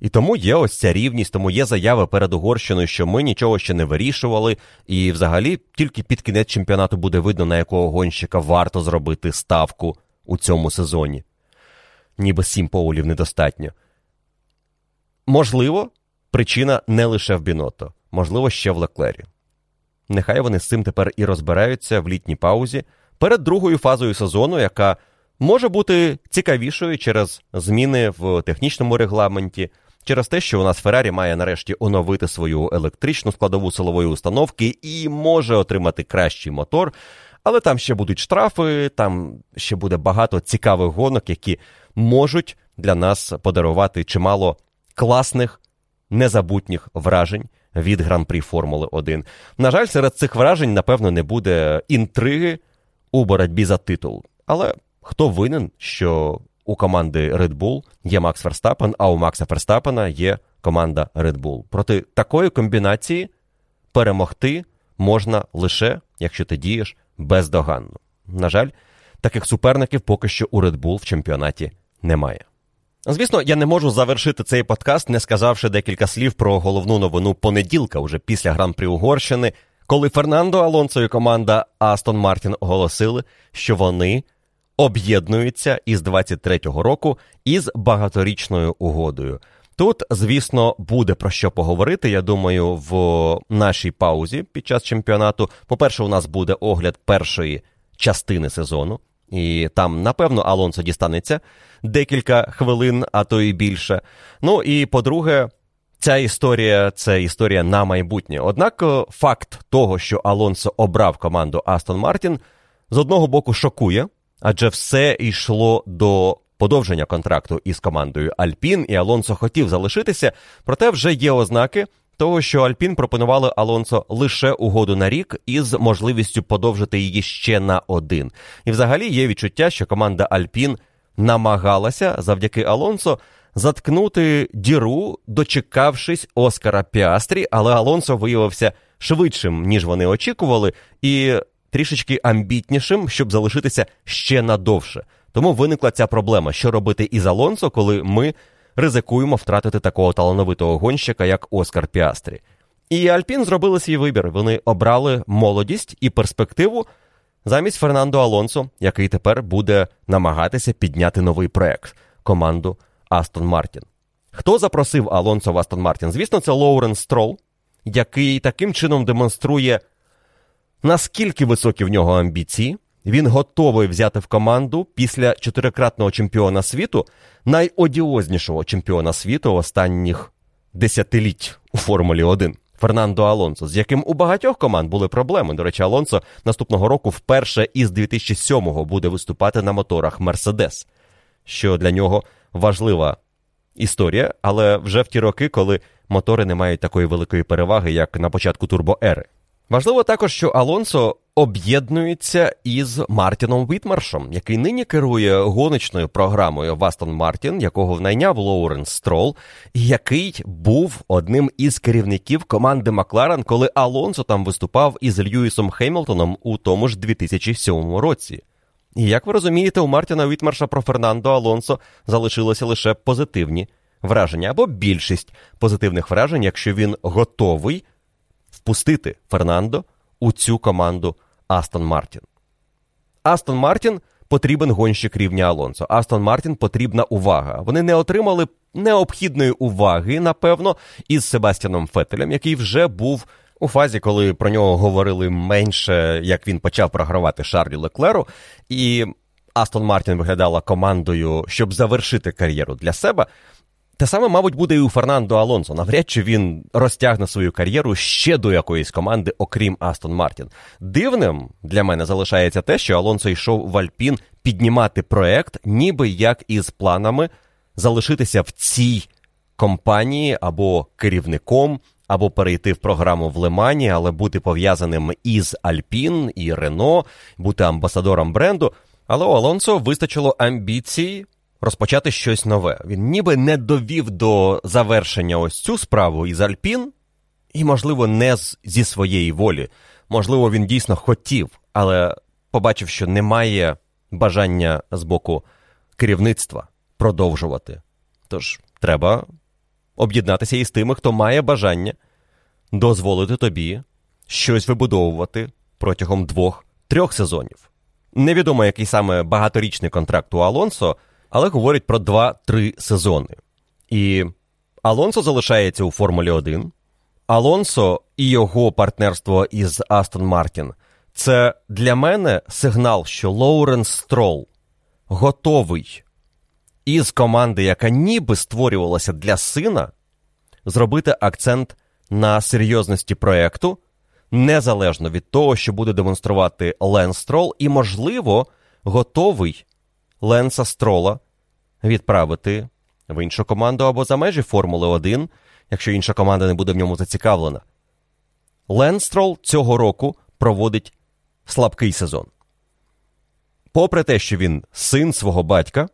І тому є ось ця рівність, тому є заяви перед Угорщиною, що ми нічого ще не вирішували, і взагалі тільки під кінець чемпіонату буде видно, на якого гонщика варто зробити ставку у цьому сезоні. Ніби сім поулів недостатньо. Можливо, причина не лише в Біното, можливо, ще в Леклері. Нехай вони з цим тепер і розбираються в літній паузі перед другою фазою сезону, яка може бути цікавішою через зміни в технічному регламенті, через те, що у нас Феррарі має нарешті оновити свою електричну складову силової установки і може отримати кращий мотор. Але там ще будуть штрафи, там ще буде багато цікавих гонок, які можуть для нас подарувати чимало класних, незабутніх вражень від гран-прі Формули 1. На жаль, серед цих вражень, напевно, не буде інтриги у боротьбі за титул. Але хто винен, що у команди Red Bull є Макс Ферстапен, а у Макса Ферстапена є команда Red Bull. Проти такої комбінації перемогти можна лише, якщо ти дієш бездоганно. На жаль, таких суперників поки що у Red Bull в чемпіонаті немає. Звісно, я не можу завершити цей подкаст, не сказавши декілька слів про головну новину понеділка, уже після гран-прі Угорщини, коли Фернандо Алонсо і команда Астон Мартін оголосили, що вони об'єднуються із 23-го року із багаторічною угодою. Тут, звісно, буде про що поговорити. Я думаю, в нашій паузі під час чемпіонату. По-перше, у нас буде огляд першої частини сезону, і там, напевно, Алонсо дістанеться декілька хвилин, а то і більше. Ну і по-друге, ця історія це історія на майбутнє. Однак, факт того, що Алонсо обрав команду Астон Мартін, з одного боку шокує, адже все йшло до подовження контракту із командою Альпін, і Алонсо хотів залишитися, проте вже є ознаки. Того, що Альпін пропонували Алонсо лише угоду на рік із можливістю подовжити її ще на один. І взагалі є відчуття, що команда Альпін намагалася завдяки Алонсо заткнути діру, дочекавшись Оскара Піастрі, але Алонсо виявився швидшим, ніж вони очікували, і трішечки амбітнішим, щоб залишитися ще надовше. Тому виникла ця проблема, що робити із Алонсо, коли ми ризикуємо втратити такого талановитого гонщика, як Оскар Піастрі. І Альпін зробили свій вибір. Вони обрали молодість і перспективу замість Фернандо Алонсо, який тепер буде намагатися підняти новий проект команду Астон Мартін. Хто запросив Алонсо в Астон Мартін? Звісно, це Лоурен Строл, який таким чином демонструє, наскільки високі в нього амбіції. Він готовий взяти в команду після чотирикратного чемпіона світу, найодіознішого чемпіона світу останніх десятиліть у Формулі 1 Фернандо Алонсо, з яким у багатьох команд були проблеми. До речі, Алонсо наступного року вперше із 2007-го буде виступати на моторах Мерседес, що для нього важлива історія, але вже в ті роки, коли мотори не мають такої великої переваги, як на початку турбоери. Важливо також, що Алонсо об'єднується із Мартіном Вітмаршем, який нині керує гоночною програмою Вастон Мартін, якого найняв Лоуренс Строл, який був одним із керівників команди Макларен, коли Алонсо там виступав із Льюісом Хеймлтоном у тому ж 2007 році. І як ви розумієте, у Мартіна Вітмарша про Фернандо Алонсо залишилося лише позитивні враження або більшість позитивних вражень, якщо він готовий впустити Фернандо у цю команду Астон Мартін. Астон Мартін потрібен гонщик рівня Алонсо. Астон Мартін потрібна увага. Вони не отримали необхідної уваги, напевно, із Себастьяном Фетелем, який вже був у фазі, коли про нього говорили менше, як він почав програвати Шарлі Леклеру. І Астон Мартін виглядала командою, щоб завершити кар'єру для себе. Те саме, мабуть, буде і у Фернандо Алонсо. Навряд чи він розтягне свою кар'єру ще до якоїсь команди, окрім Астон Мартін. Дивним для мене залишається те, що Алонсо йшов в Альпін піднімати проект, ніби як із планами залишитися в цій компанії або керівником, або перейти в програму в Лимані, але бути пов'язаним із Альпін і Рено, бути амбасадором бренду. Але у Алонсо вистачило амбіції розпочати щось нове. Він ніби не довів до завершення ось цю справу із Альпін, і, можливо, не зі своєї волі. Можливо, він дійсно хотів, але побачив, що немає бажання з боку керівництва продовжувати. Тож треба об'єднатися із тими, хто має бажання дозволити тобі щось вибудовувати протягом двох-трьох сезонів. Невідомо, який саме багаторічний контракт у Алонсо, але говорять про 2-3 сезони. І Алонсо залишається у Формулі 1. Алонсо і його партнерство із Астон Мартін це для мене сигнал, що Лоуренс Строл готовий із команди, яка ніби створювалася для сина, зробити акцент на серйозності проєкту, незалежно від того, що буде демонструвати Ленс Строл, і, можливо, готовий Ленса Строла відправити в іншу команду або за межі Формули 1, якщо інша команда не буде в ньому зацікавлена. Ленс Строл цього року проводить слабкий сезон. Попри те, що він син свого батька,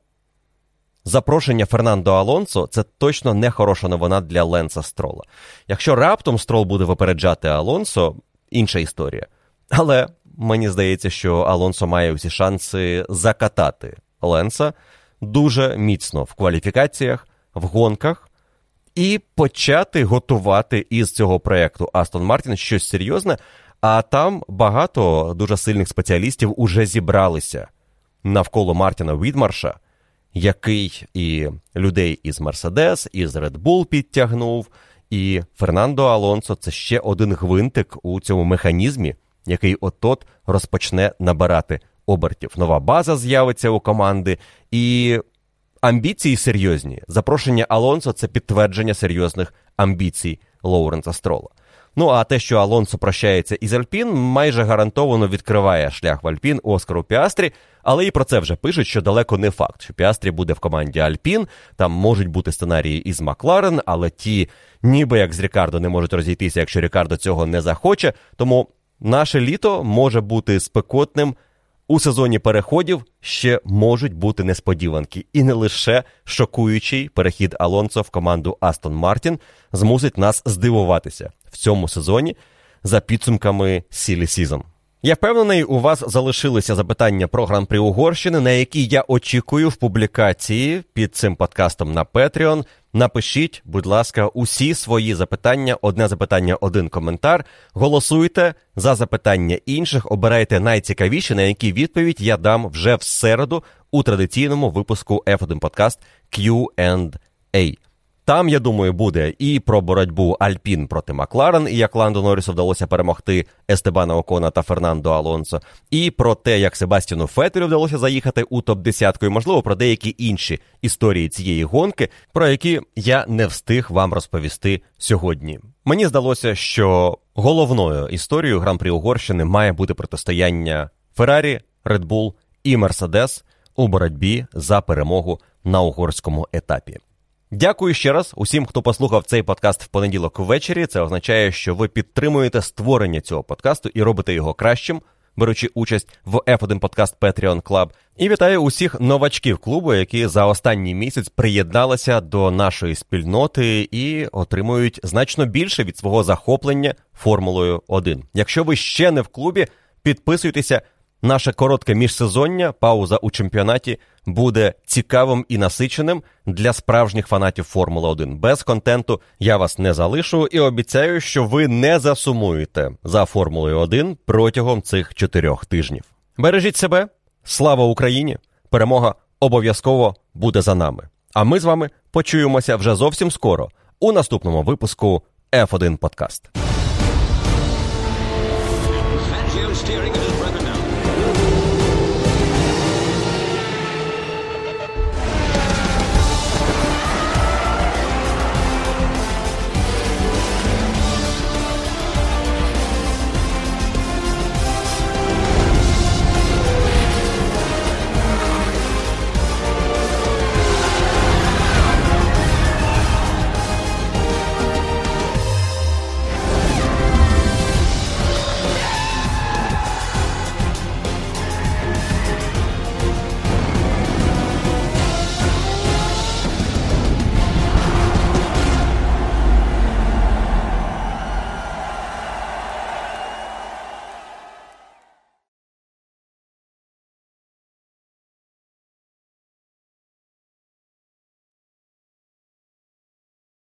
запрошення Фернандо Алонсо це точно не хороша новина для Ленса Строла. Якщо раптом Строл буде випереджати Алонсо, інша історія. Але мені здається, що Алонсо має всі шанси закатати Ленса дуже міцно в кваліфікаціях, в гонках і почати готувати із цього проєкту Астон Мартін щось серйозне. А там багато дуже сильних спеціалістів уже зібралися навколо Мартіна Відмарша, який і людей із Мерседес, із Red Bull підтягнув, і Фернандо Алонсо це ще один гвинтик у цьому механізмі, який от-от розпочне набирати обертів. Нова база з'явиться у команди, і амбіції серйозні. Запрошення Алонсо це підтвердження серйозних амбіцій Лоуренса Строла. Ну а те, що Алонсо прощається із Альпін, майже гарантовано відкриває шлях в Альпін Оскару Піастрі, але і про це вже пишуть, що далеко не факт, що Піастрі буде в команді Альпін. Там можуть бути сценарії із Макларен, але ті, ніби як з Рікардо, не можуть розійтися, якщо Рікардо цього не захоче. Тому наше літо може бути спекотним. У сезоні переходів ще можуть бути несподіванки, і не лише шокуючий перехід Алонсо в команду Астон Мартін змусить нас здивуватися в цьому сезоні за підсумками Сілі Сізон. Я впевнений, у вас залишилися запитання про гран-при Угорщини, на які я очікую в публікації під цим подкастом на Patreon. Напишіть, будь ласка, усі свої запитання, одне запитання, один коментар. Голосуйте за запитання інших, обирайте найцікавіші, на які відповідь я дам вже в середу у традиційному випуску F1 Podcast Q&A. Там, я думаю, буде і про боротьбу Альпін проти Макларен, і як Ландо Норрісу вдалося перемогти Естебана Окона та Фернандо Алонсо, і про те, як Себастіну Фетелю вдалося заїхати у топ-10, і, можливо, про деякі інші історії цієї гонки, про які я не встиг вам розповісти сьогодні. Мені здалося, що головною історією гран-при Угорщини має бути протистояння Феррарі, Редбул і Мерседес у боротьбі за перемогу на угорському етапі. Дякую ще раз усім, хто послухав цей подкаст в понеділок ввечері. Це означає, що ви підтримуєте створення цього подкасту і робите його кращим, беручи участь в F1 подкаст Patreon Club. І вітаю усіх новачків клубу, які за останній місяць приєдналися до нашої спільноти і отримують значно більше від свого захоплення Формулою 1. Якщо ви ще не в клубі, підписуйтеся. Наше коротке міжсезоння, пауза у чемпіонаті буде цікавим і насиченим для справжніх фанатів Формули 1. Без контенту я вас не залишу і обіцяю, що ви не засумуєте за Формулою 1 протягом цих чотирьох тижнів. Бережіть себе, слава Україні! Перемога обов'язково буде за нами. А ми з вами почуємося вже зовсім скоро у наступному випуску F1 Подкаст.